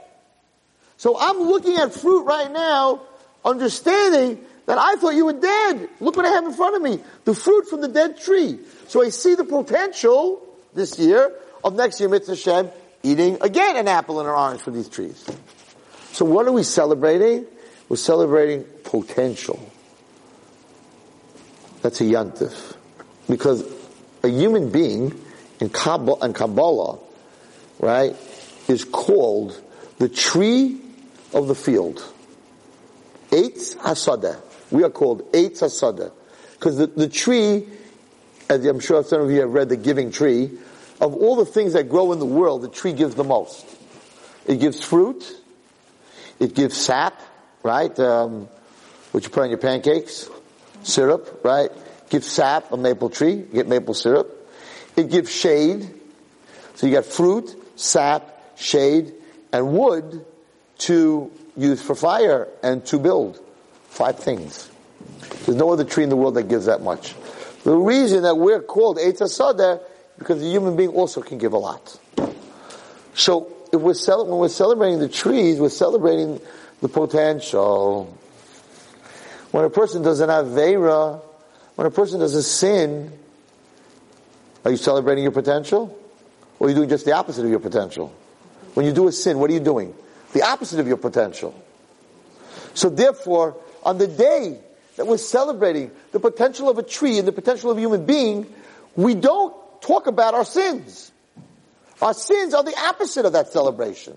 So I'm looking at fruit right now, understanding that I thought you were dead. Look what I have in front of me. The fruit from the dead tree. So I see the potential this year of next year, Mitzvah Hashem, eating again an apple and an orange from these trees. So what are we celebrating? We're celebrating potential. That's a yantif. Because a human being in Kabbalah, in Kabbalah, right, is called the tree of the field. Eitz Hasada. We are called Eitz Hasada. Because the, the tree, as I'm sure some of you have read the giving tree, of all the things that grow in the world, the tree gives the most. It gives fruit, it gives sap, right, um, what you put on your pancakes, syrup, right, gives sap, a maple tree, you get maple syrup. It gives shade, so you got fruit, sap, shade, and wood to use for fire and to build. Five things. There's no other tree in the world that gives that much. The reason that we're called Eitz because the human being also can give a lot. So if we're cel- when we're celebrating the trees, we're celebrating the potential. When a person does an Avera, when a person does a sin, are you celebrating your potential? Or are you doing just the opposite of your potential? When you do a sin, what are you doing? The opposite of your potential. So therefore, on the day that we're celebrating the potential of a tree and the potential of a human being, we don't talk about our sins. Our sins are the opposite of that celebration.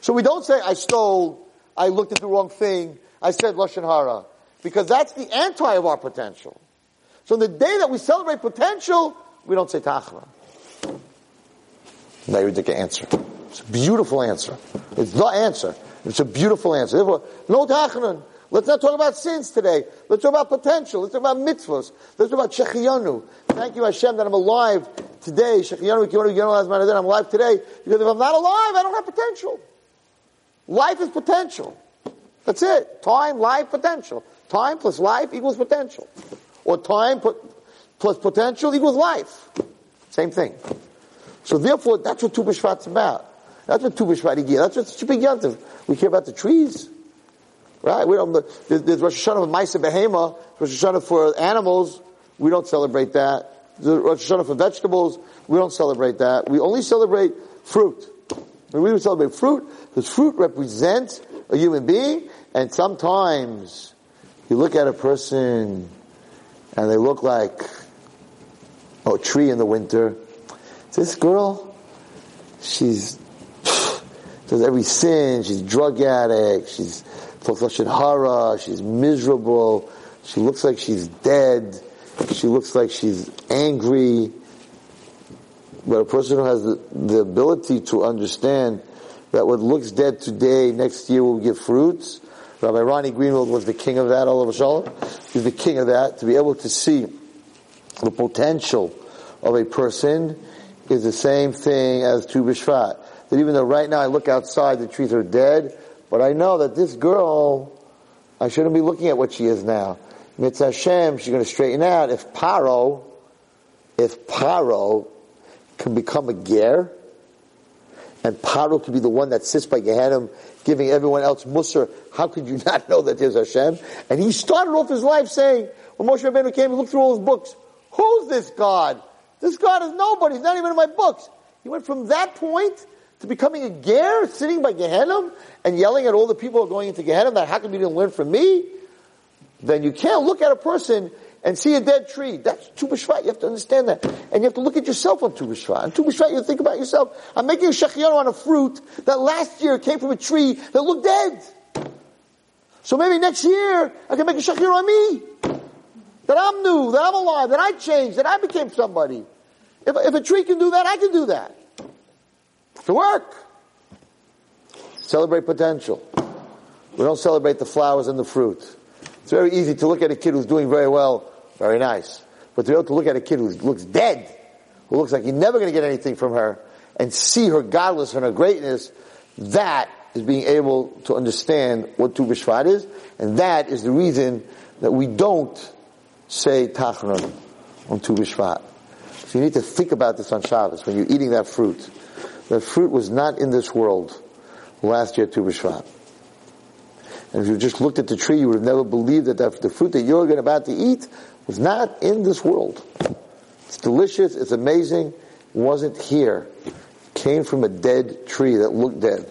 So we don't say, I stole, I looked at the wrong thing, I said Lashon Hara. Because that's the anti of our potential. So the day that we celebrate potential, we don't say Tachra. The answer. It's a beautiful answer. It's the answer. It's a beautiful answer. Therefore, no Tachnan. Let's not talk about sins today. Let's talk about potential. Let's talk about mitzvahs. Let's talk about Shechiyanu. Thank you Hashem that I'm alive today. Shechiyanu, I'm alive today. Because if I'm not alive, I don't have potential. Life is potential. That's it. Time, life, potential. Time plus life equals potential. Or time plus potential equals life. Same thing. So therefore, that's what Tu B'Shvat's about. That's what Tu B'Shvat That's what Yantiv. We care about the trees. Right? We don't, there's, Rosh Hashanah of Maisa Behema, Rosh Hashanah for animals. We don't celebrate that. There's Rosh Hashanah for vegetables. We don't celebrate that. We only celebrate fruit. We don't celebrate fruit because fruit represents a human being and sometimes you look at a person and they look like a tree in the winter. This girl, she's <sighs> does every sin. She's drug addict. She's lashon hara. She's miserable. She looks like she's dead. She looks like she's angry. But a person who has the, the ability to understand that what looks dead today, next year will give fruits. Rabbi Ronnie Greenwald was the king of that, all of Shalom. He's the king of that. To be able to see the potential of a person is the same thing as Tu B'Shvat. That even though right now I look outside, the trees are dead, but I know that this girl, I shouldn't be looking at what she is now. Mitzvah Hashem, she's going to straighten out. If Paro, if Paro can become a ger, and Paro could be the one that sits by Gehenna giving everyone else Musar, how could you <laughs> not know that there's Hashem? And he started off his life saying, when Moshe Rabbeinu came, he looked through all his books. Who's this God? This God is nobody. He's not even in my books. He went from that point to becoming a ger, sitting by Gehenna and yelling at all the people who are going into Gehenna that how come you didn't learn from me? Then you can't look at a person and see a dead tree. That's Tu B'Shvat. You have to understand that. And you have to look at yourself on Tu B'Shvat. And Tu B'Shvat, you think about yourself. I'm making a shechiyanu on a fruit that last year came from a tree that looked dead. So maybe next year I can make a shechiyanu on me. That I'm new, that I'm alive, that I changed, that I became somebody. If, if a tree can do that, I can do that. To work. Celebrate potential. We don't celebrate the flowers and the fruit. It's very easy to look at a kid who's doing very well, very nice. But to be able to look at a kid who looks dead, who looks like you're never going to get anything from her, and see her godless and her greatness, that is being able to understand what Tu B'Shvat is, and that is the reason that we don't say Tachron on Tu B'Shvat. So you need to think about this on Shabbos when you're eating that fruit. That fruit was not in this world last year Tu B'Shvat. And if you just looked at the tree, you would have never believed that the fruit that you're about to eat was not in this world. It's delicious, it's amazing, it wasn't here. It came from a dead tree that looked dead.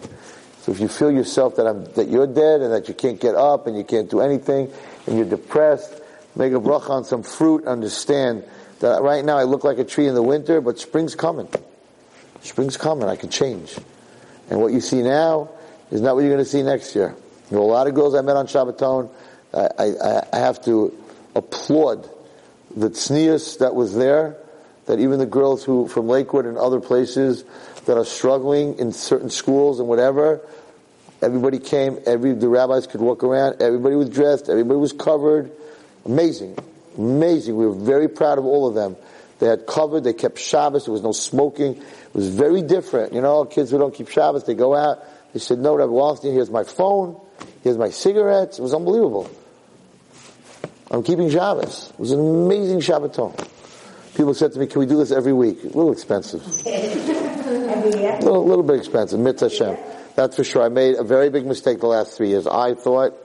So if you feel yourself that I'm, that you're dead and that you can't get up and you can't do anything and you're depressed, make a bracha on some fruit, understand that right now I look like a tree in the winter, but spring's coming. Spring's coming, I can change. And what you see now is not what you're going to see next year. There were a lot of girls I met on Shabbaton. I, I, I have to applaud the tznius that was there, that even the girls who, from Lakewood and other places that are struggling in certain schools and whatever, everybody came, every, the rabbis could walk around, everybody was dressed, everybody was covered. Amazing. Amazing. We were very proud of all of them. They had covered, they kept Shabbos, there was no smoking. It was very different. You know, kids who don't keep Shabbos, they go out, they said, no, Rabbi Wallerstein, here's my phone, here's my cigarettes. It was unbelievable. I'm keeping Shabbos. It was an amazing Shabbaton. People said to me, can we do this every week? A little expensive. <laughs> Every year. A little, little bit expensive, mitzvah Hashem. That's for sure. I made a very big mistake the last three years. I thought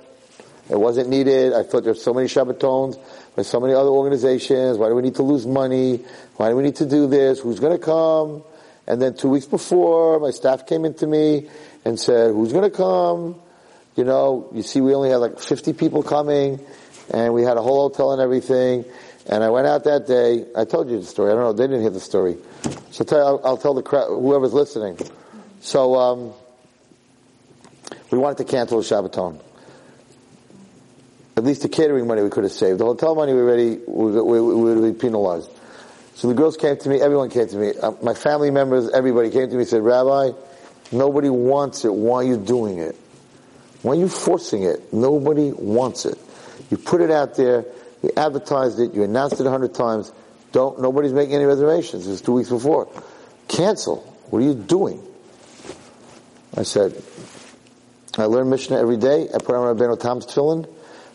it wasn't needed. I thought there's so many Shabbatons, there's so many other organizations. Why do we need to lose money? Why do we need to do this? Who's going to come? And then two weeks before, my staff came into me and said, who's going to come? You know, you see we only had like 50 people coming and we had a whole hotel and everything. And I went out that day. I told you the story. I don't know. They didn't hear the story. So tell, I'll, I'll tell the crowd, whoever's listening. So, um, we wanted to cancel the Shabbaton. At least the catering money we could have saved. The hotel money we already, we, we, we would be penalized. So the girls came to me, everyone came to me, uh, my family members, everybody came to me and said, Rabbi, nobody wants it. Why are you doing it? Why are you forcing it? Nobody wants it. You put it out there, you advertised it, you announced it a hundred times. Don't, nobody's making any reservations. It's two weeks before. Cancel. What are you doing? I said, I learn Mishnah every day. I put on Rabbeinu Tam's tefillin.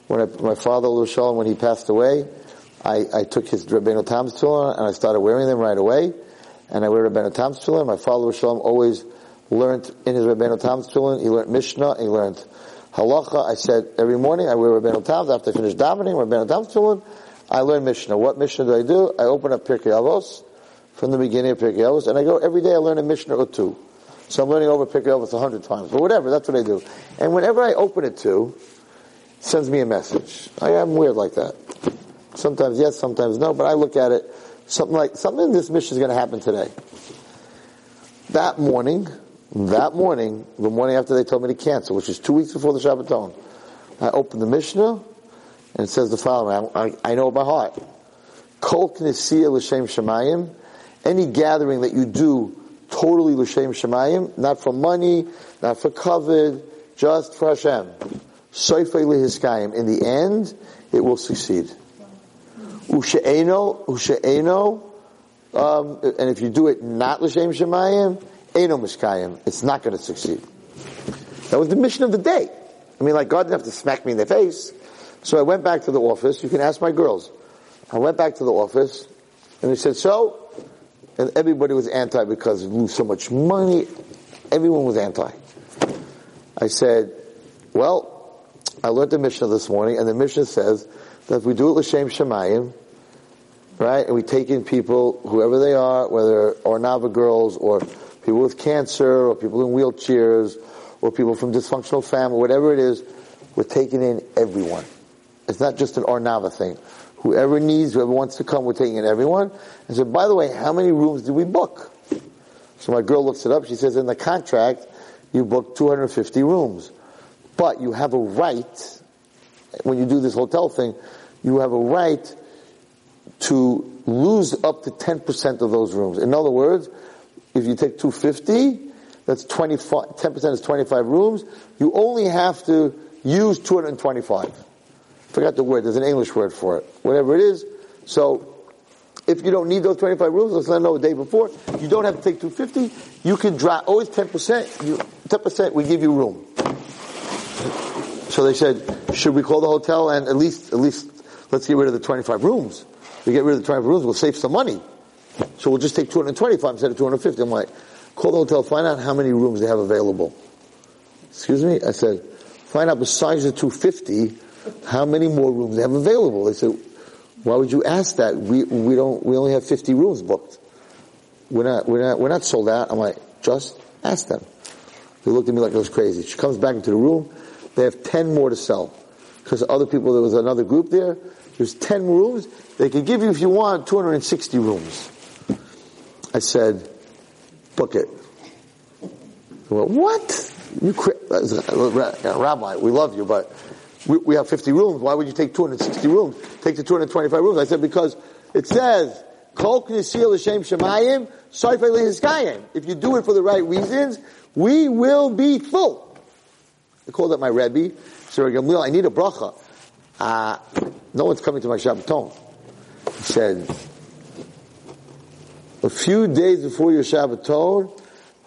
When I, my father, Shalom, when he passed away, I, I took his Rabbeinu Tam's tefillin and I started wearing them right away. And I wear Rabbeinu Tam's tefillin. My father, Shalom, always learned in his Rabbeinu Tam's tefillin. He learned Mishnah. He learned Halacha. I said every morning I wear Rabbeinu Tam's after I finish davening. Rabbeinu Tam's tefillin. I learn Mishnah. What Mishnah do I do? I open up Pirkei Avos from the beginning of Pirkei Avos, and I go every day. I learn a Mishnah or two. So I'm learning over Pirkei Avos a hundred times, but whatever. That's what I do. And whenever I open it to, sends me a message. I am weird like that. Sometimes yes, sometimes no, but I look at it, something like, something in this mission is going to happen today. That morning, that morning, the morning after they told me to cancel, which is two weeks before the Shabbaton, I opened the Mishnah, and it says the following, I, I, know by heart. Kol knesiyah l'shem shemayim, any gathering that you do totally l'shem shemayim, not for money, not for covet, just for Hashem. Soifei lehiskayim. In the end, it will succeed. Ushe'eno, ushe'eno, um, and if you do it not l'shem shemayim, eno miskayim. It's not going to succeed. That was the mission of the day. I mean, like God didn't have to smack me in the face. So I went back to the office. You can ask my girls. I went back to the office, and they said, "So," and everybody was anti because we lose so much money. Everyone was anti. I said, "Well, I learned the Mishnah this morning, and the mission says that if we do it l'shem shemayim, right, and we take in people, whoever they are, whether Ohr Naava girls or people with cancer or people in wheelchairs or people from dysfunctional family, whatever it is, we're taking in everyone. It's not just an Ohr Naava thing. Whoever needs, whoever wants to come, we're taking in everyone. And so, by the way, how many rooms did we book? So my girl looks it up. She says in the contract, you booked 250 rooms. But you have a right, when you do this hotel thing, you have a right to lose up to 10% of those rooms. In other words, if you take 250, that's 25, 10% is 25 rooms, you only have to use 225. Forgot the word, there's an English word for it. Whatever it is. So, if you don't need those 25 rooms, let's let know a day before. You don't have to take 250. You can drop, always 10%, you, 10% we give you room. So they said, should we call the hotel and at least, at least, let's get rid of the 25 rooms. We get rid of the 25 rooms, we'll save some money. So we'll just take 225 instead of 250. I'm like, call the hotel, find out how many rooms they have available. Excuse me? I said, find out besides the 250, how many more rooms they have available. They said, why would you ask that? We, we don't, we only have 50 rooms booked. We're not, we're not, we're not sold out. I'm like, just ask them. They looked at me like I was crazy. She comes back into the room. They have 10 more to sell. Because other people, there was another group there. There's 10 rooms. They could give you, if you want, 260 rooms. I said, book it. They went, what? You cra- Rabbi, we love you, but we, we have 50 rooms. Why would you take 260 rooms? Take the 225 rooms. I said, because it says, Kol Knesiyah L'Shem Shemayim, Soifei Lehiskayim. If you do it for the right reasons, we will be full. I called up my Rebbe, Sir Gamliel, I need a bracha. Uh, no one's coming to my Shabbaton. He said, a few days before your Shabbaton,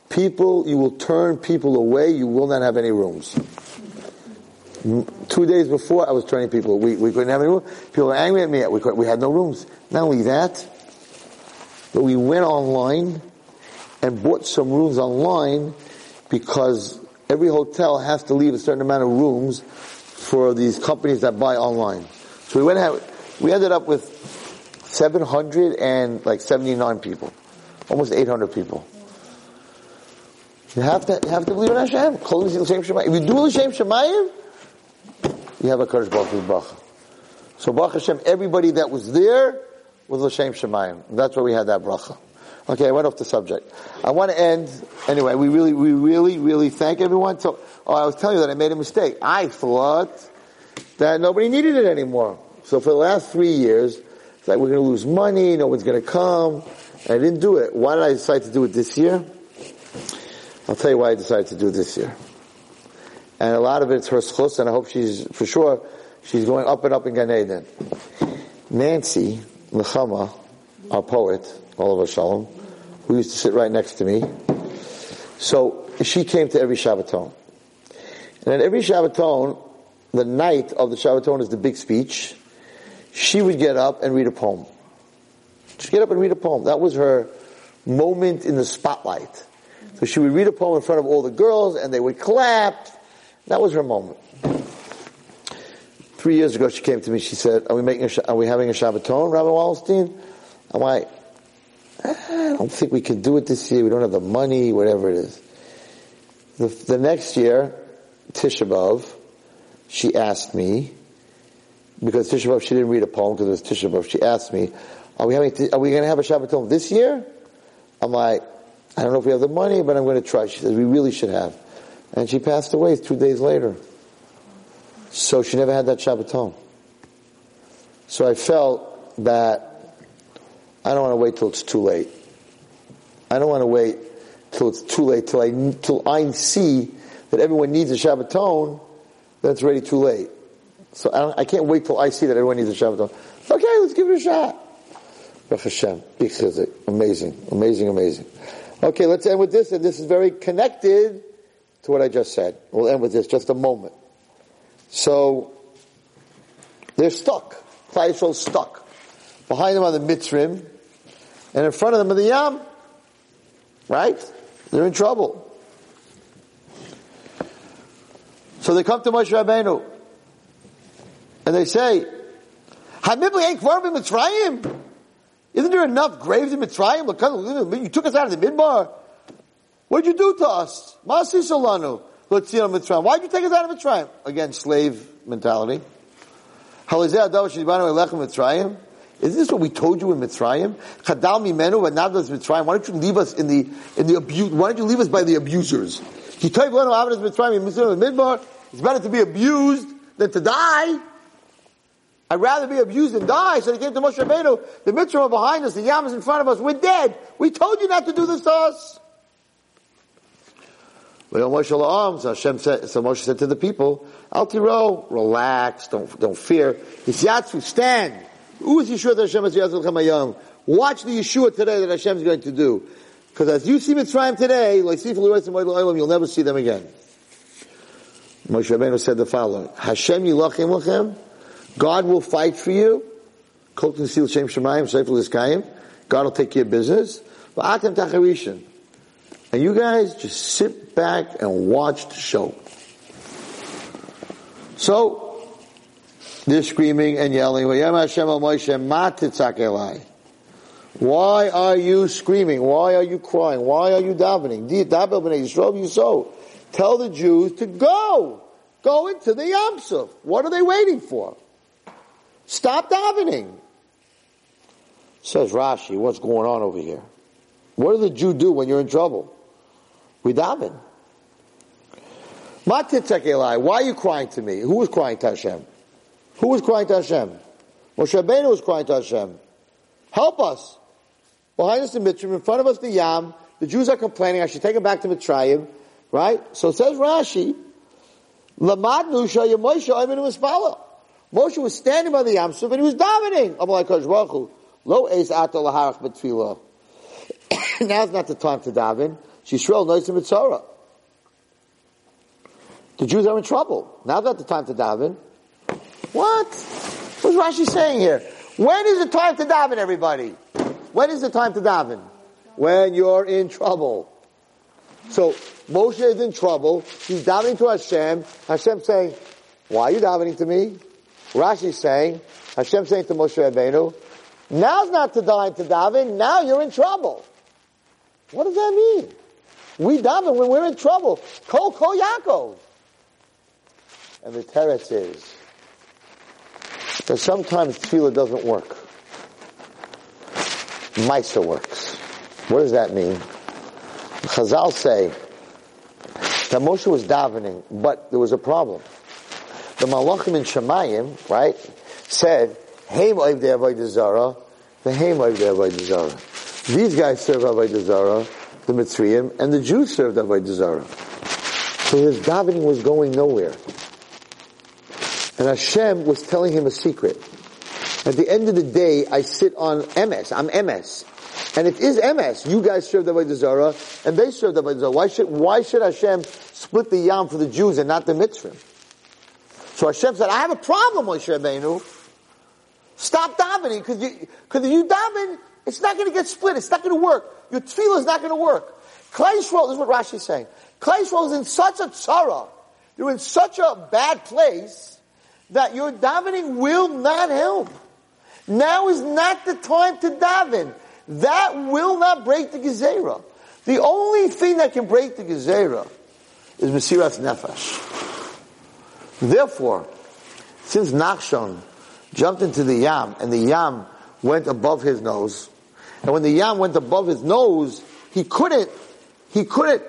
people, you will turn people away, you will not have any rooms. Two days before, I was turning people, we, we couldn't have any rooms. People were angry at me, we, we had no rooms. Not only that, but we went online and bought some rooms online because every hotel has to leave a certain amount of rooms for these companies that buy online. So we went out, we ended up with 700 and like 79 people. Almost 800 people. You have to, you have to believe in Hashem. If you do L'Shem Shemayim, you have a Kadosh Baruch Hu Bracha. So Baruch Hashem, everybody that was there was L'Shem Shemayim. That's why we had that bracha. Okay, I went off the subject. I want to end, anyway, we really, we really, really thank everyone. So, oh, I was telling you that I made a mistake. I thought that nobody needed it anymore. So for the last three years, it's like we're going to lose money, no one's going to come. And I didn't do it. Why did I decide to do it this year? I'll tell you why I decided to do it this year. And a lot of it's her schus, and I hope she's, for sure, she's going up and up in Gan Eden. Nancy Nechama, our poet, Oliver Shalom, who used to sit right next to me. So she came to every Shabbaton. And at every Shabbaton, the night of the Shabbaton is the big speech. She would get up and read a poem. She'd get up and read a poem. That was her moment in the spotlight. So she would read a poem in front of all the girls and they would clap. That was her moment. Three years ago she came to me, she said, are we making a, are we having a Shabbaton, Rabbi Wallerstein? I'm like, I don't think we can do it this year. We don't have the money, whatever it is. The, the next year, Tisha B'Av, she asked me, because Tisha B'Av, she didn't read a poem because it was Tisha B'Av. She asked me, are we having, are we going to have a Shabbaton this year? I'm like, I don't know if we have the money, but I'm going to try. She says, we really should have. And she passed away two days later. So she never had that Shabbaton. So I felt that I don't want to wait till it's too late. I don't want to wait till it's too late, till I, till I see that everyone needs a Shabbaton, then it's already too late. So I, I, can't wait till I see that everyone needs a Shabbaton. Okay, let's give it a shot. Baruch Hashem. Amazing, amazing, amazing. Okay, let's end with this, and this is very connected to what I just said. We'll end with this, just a moment. So, they're stuck. Klal stuck. Behind them on the Mitzrim, and in front of them are the Yam. Right? They're in trouble. So they come to Moshe Rabbeinu, and they say? Isn't there enough graves in Mitzrayim? You took us out of the Midbar. What did you do to us? Let's see. Why did you take us out of Mitzrayim? Again, slave mentality. Mitzrayim. Isn't this what we told you in Mitzrayim? Chadal mimenu v'navdas Mitzrayim. Why don't you leave us in the in the abuse? Why don't you leave us by the abusers? He told you Mitzrayim It's better to be abused than to die. I'd rather be abused than die. So they came to Moshe Rabbeinu. The Mitzrayim behind us. The Yam is in front of us. We're dead. We told you not to do this to us. So Hashem said, so Moshe said to the people, Al tiro, relax, don't, don't fear. Yisyatsu, stand. Watch the Yeshua today that Hashem is going to do. Because as you see Mitzrayim today, you'll never see them again. Moshe Rabbeinu said the following, Hashem yilachim lachem, God will fight for you. Kol seal shem shemayim, seifel iskayim, God will take your care of business. And you guys just sit back and watch the show. So, they're screaming and yelling, oh Why are you screaming? Why are you crying? Why are you davening? Tell the Jews to go. Go into the Yamsuf. What are they waiting for? Stop davening. Says Rashi, what's going on over here? What does the Jew do when you're in trouble? We daven. Why are you crying to me? Who was crying to Hashem? Who was crying to Hashem? Moshe Rabbeinu was crying to Hashem. Help us. Behind us the Mitzrayim, in front of us the Yam. The Jews are complaining. I should take them back to Mitzrayim. Right? So it says Rashi, Lamadnu Moshe Moshe Moshe was standing by the Yam Suf and he was davening. Lo eis ato laharach betfilah. <coughs> Now's not the time to daven. Shishrael knows the mitzvah. The Jews are in trouble. Now's not the time to daven. What? What's Rashi saying here? When is the time to daven, everybody? When is the time to daven? when you're in trouble. So Moshe is in trouble. He's davening to Hashem. Hashem saying, "Why are you davening to me?" Rashi saying, Hashem saying to Moshe Rabbeinu, "Now's not the time to daven. Now you're in trouble." What does that mean? We daven when we're in trouble. Kol kol Yaakov. And the teretz is that sometimes tefillah doesn't work. Meister works. What does that mean? Chazal say that Moshe was davening, but there was a problem. The Malachim in Shemayim, right, said, de avodah zara, the. These guys serve avodah zara, the Mitzrayim, and the Jews served avodah zara. So his davening was going nowhere. And Hashem was telling him a secret. At the end of the day, I sit on MS. I'm MS. And if is MS, you guys serve the Avodah Zarah, and they serve the Avodah Zarah. Why should, why should Hashem split the Yam for the Jews and not the Mitzvah? So Hashem said, I have a problem, Moshe Rabbeinu. Stop davening, because you, cause if you daven, it's not going to get split. It's not going to work. Your tefillah is not going to work. Klal Yisrael, this is what Rashi is saying. Klal Yisrael is in such a tzara. You're in such a bad place that your davening will not help. Now is not the time to daven. That will not break the gezerah. The only thing that can break the gezerah is Mesiras Nefesh. Therefore, since Nachshon jumped into the Yam and the Yam went above his nose, and when the Yam went above his nose, he couldn't, he couldn't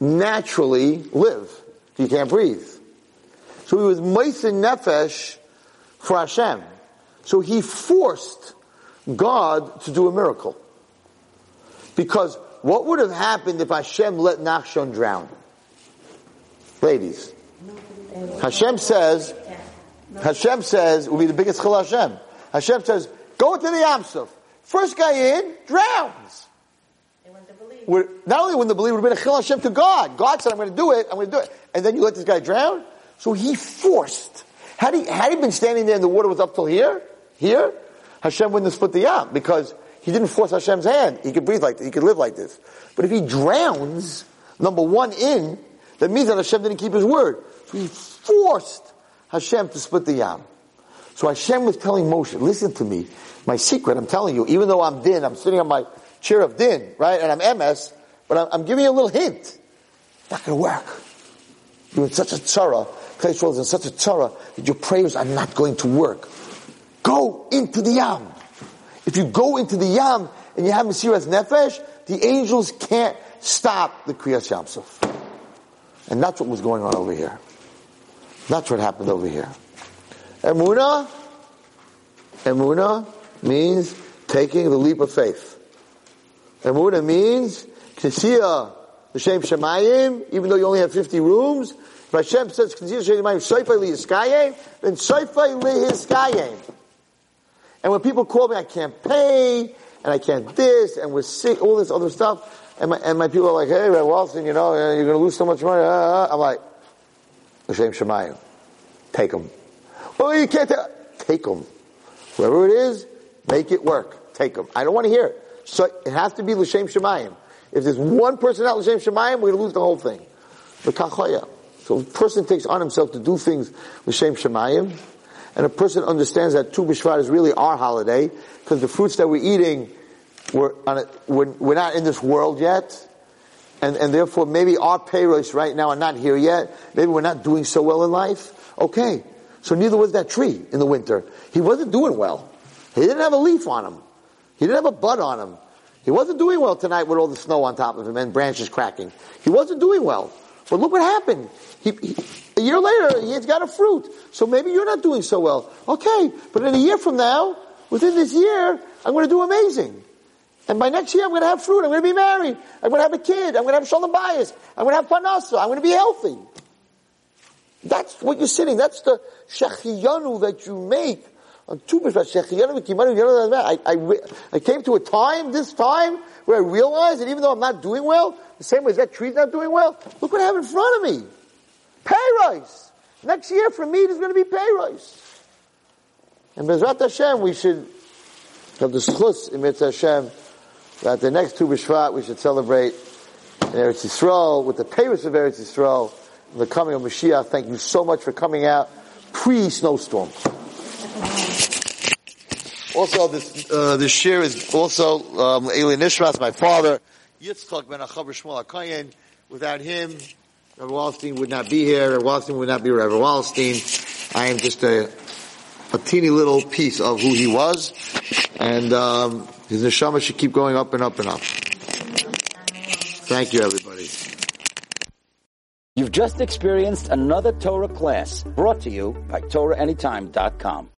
naturally live. He can't breathe. So he was Meisin Nefesh for Hashem. So he forced God to do a miracle. Because what would have happened if Hashem let Nachshon drown? Ladies. Hashem says, Hashem says, it will be the biggest chil Hashem. Hashem says, go to the Yamsuf. First guy in, drowns. Not only wouldn't the believer would have been a chil Hashem to God. God said, I'm going to do it, I'm going to do it. And then you let this guy drown? So he forced. Had he, had he been standing there and the water was up till here, here, Hashem wouldn't have split the yam because he didn't force Hashem's hand. He could breathe like this. He could live like this. But if he drowns, number one in, that means that Hashem didn't keep his word. So he forced Hashem to split the yam. So Hashem was telling Moshe, listen to me. My secret, I'm telling you, even though I'm din, I'm sitting on my chair of din, right? And I'm MS, but I'm, I'm giving you a little hint. Not gonna work. You're in such a tzara, place is in such a tzara that your prayers are not going to work. Go into the Yam. If you go into the Yam and you have Mesiras Nefesh, the angels can't stop the Kriyas Yamsuf. And that's what was going on over here. That's what happened over here. Emuna, Emuna means taking the leap of faith. Emuna means Kisiya, the Shem Shemayim, even though you only have 50 rooms, if Hashem says. And when people call me, I can't pay, and I can't this, and we're sick, all this other stuff, and my, and my people are like, hey, Red Walton, you know, you're going to lose so much money. Uh, I'm like, L'Shem Shemayim. Take them. Well, you can't take, take them. Whoever it is, make it work. Take them. I don't want to hear it. So it has to be L'Shem Shemayim. If there's one person out L'Shem Shemayim, we're going to lose the whole thing. So a person takes on himself to do things with L'Shem Shemayim, and a person understands that Tu B'Shvat is really our holiday, because the fruits that we're eating, we're, a, we're, we're, not in this world yet, and, and therefore maybe our payros right now are not here yet, maybe we're not doing so well in life, okay. So neither was that tree in the winter. He wasn't doing well. He didn't have a leaf on him. He didn't have a bud on him. He wasn't doing well tonight with all the snow on top of him and branches cracking. He wasn't doing well. But look what happened. He, he, a year later, he's got a fruit. So maybe you're not doing so well. Okay, but in a year from now, within this year, I'm going to do amazing. And by next year, I'm going to have fruit. I'm going to be married. I'm going to have a kid. I'm going to have shalom bayis. I'm going to have parnasa. I'm going to be healthy. That's what you're sitting. That's the shechiyanu that you make I, I, I came to a time, this time, where I realized that even though I'm not doing well, the same way as that tree's not doing well, look what I have in front of me. Pay rise. Next year for me, there's going to be pay rise. And Bezrat Hashem, we should have the schluss in Mitzvah Hashem that the next Tu B'Shvat we should celebrate in Eretz Yisrael with the Paris of Eretz Yisrael, the coming of Mashiach. Thank you so much for coming out pre-snowstorm. Also, this uh, this year is also um, Eli Nishmas, my father, Yitzchak ben Achaber Shmuel Akayin. Without him, Rabbi Wallerstein would not be here. Rabbi Wallerstein would not be Rabbi Wallerstein. I am just a a teeny little piece of who he was, and um, his neshama should keep going up and up and up. Thank you, everybody. You've just experienced another Torah class brought to you by TorahAnytime.com.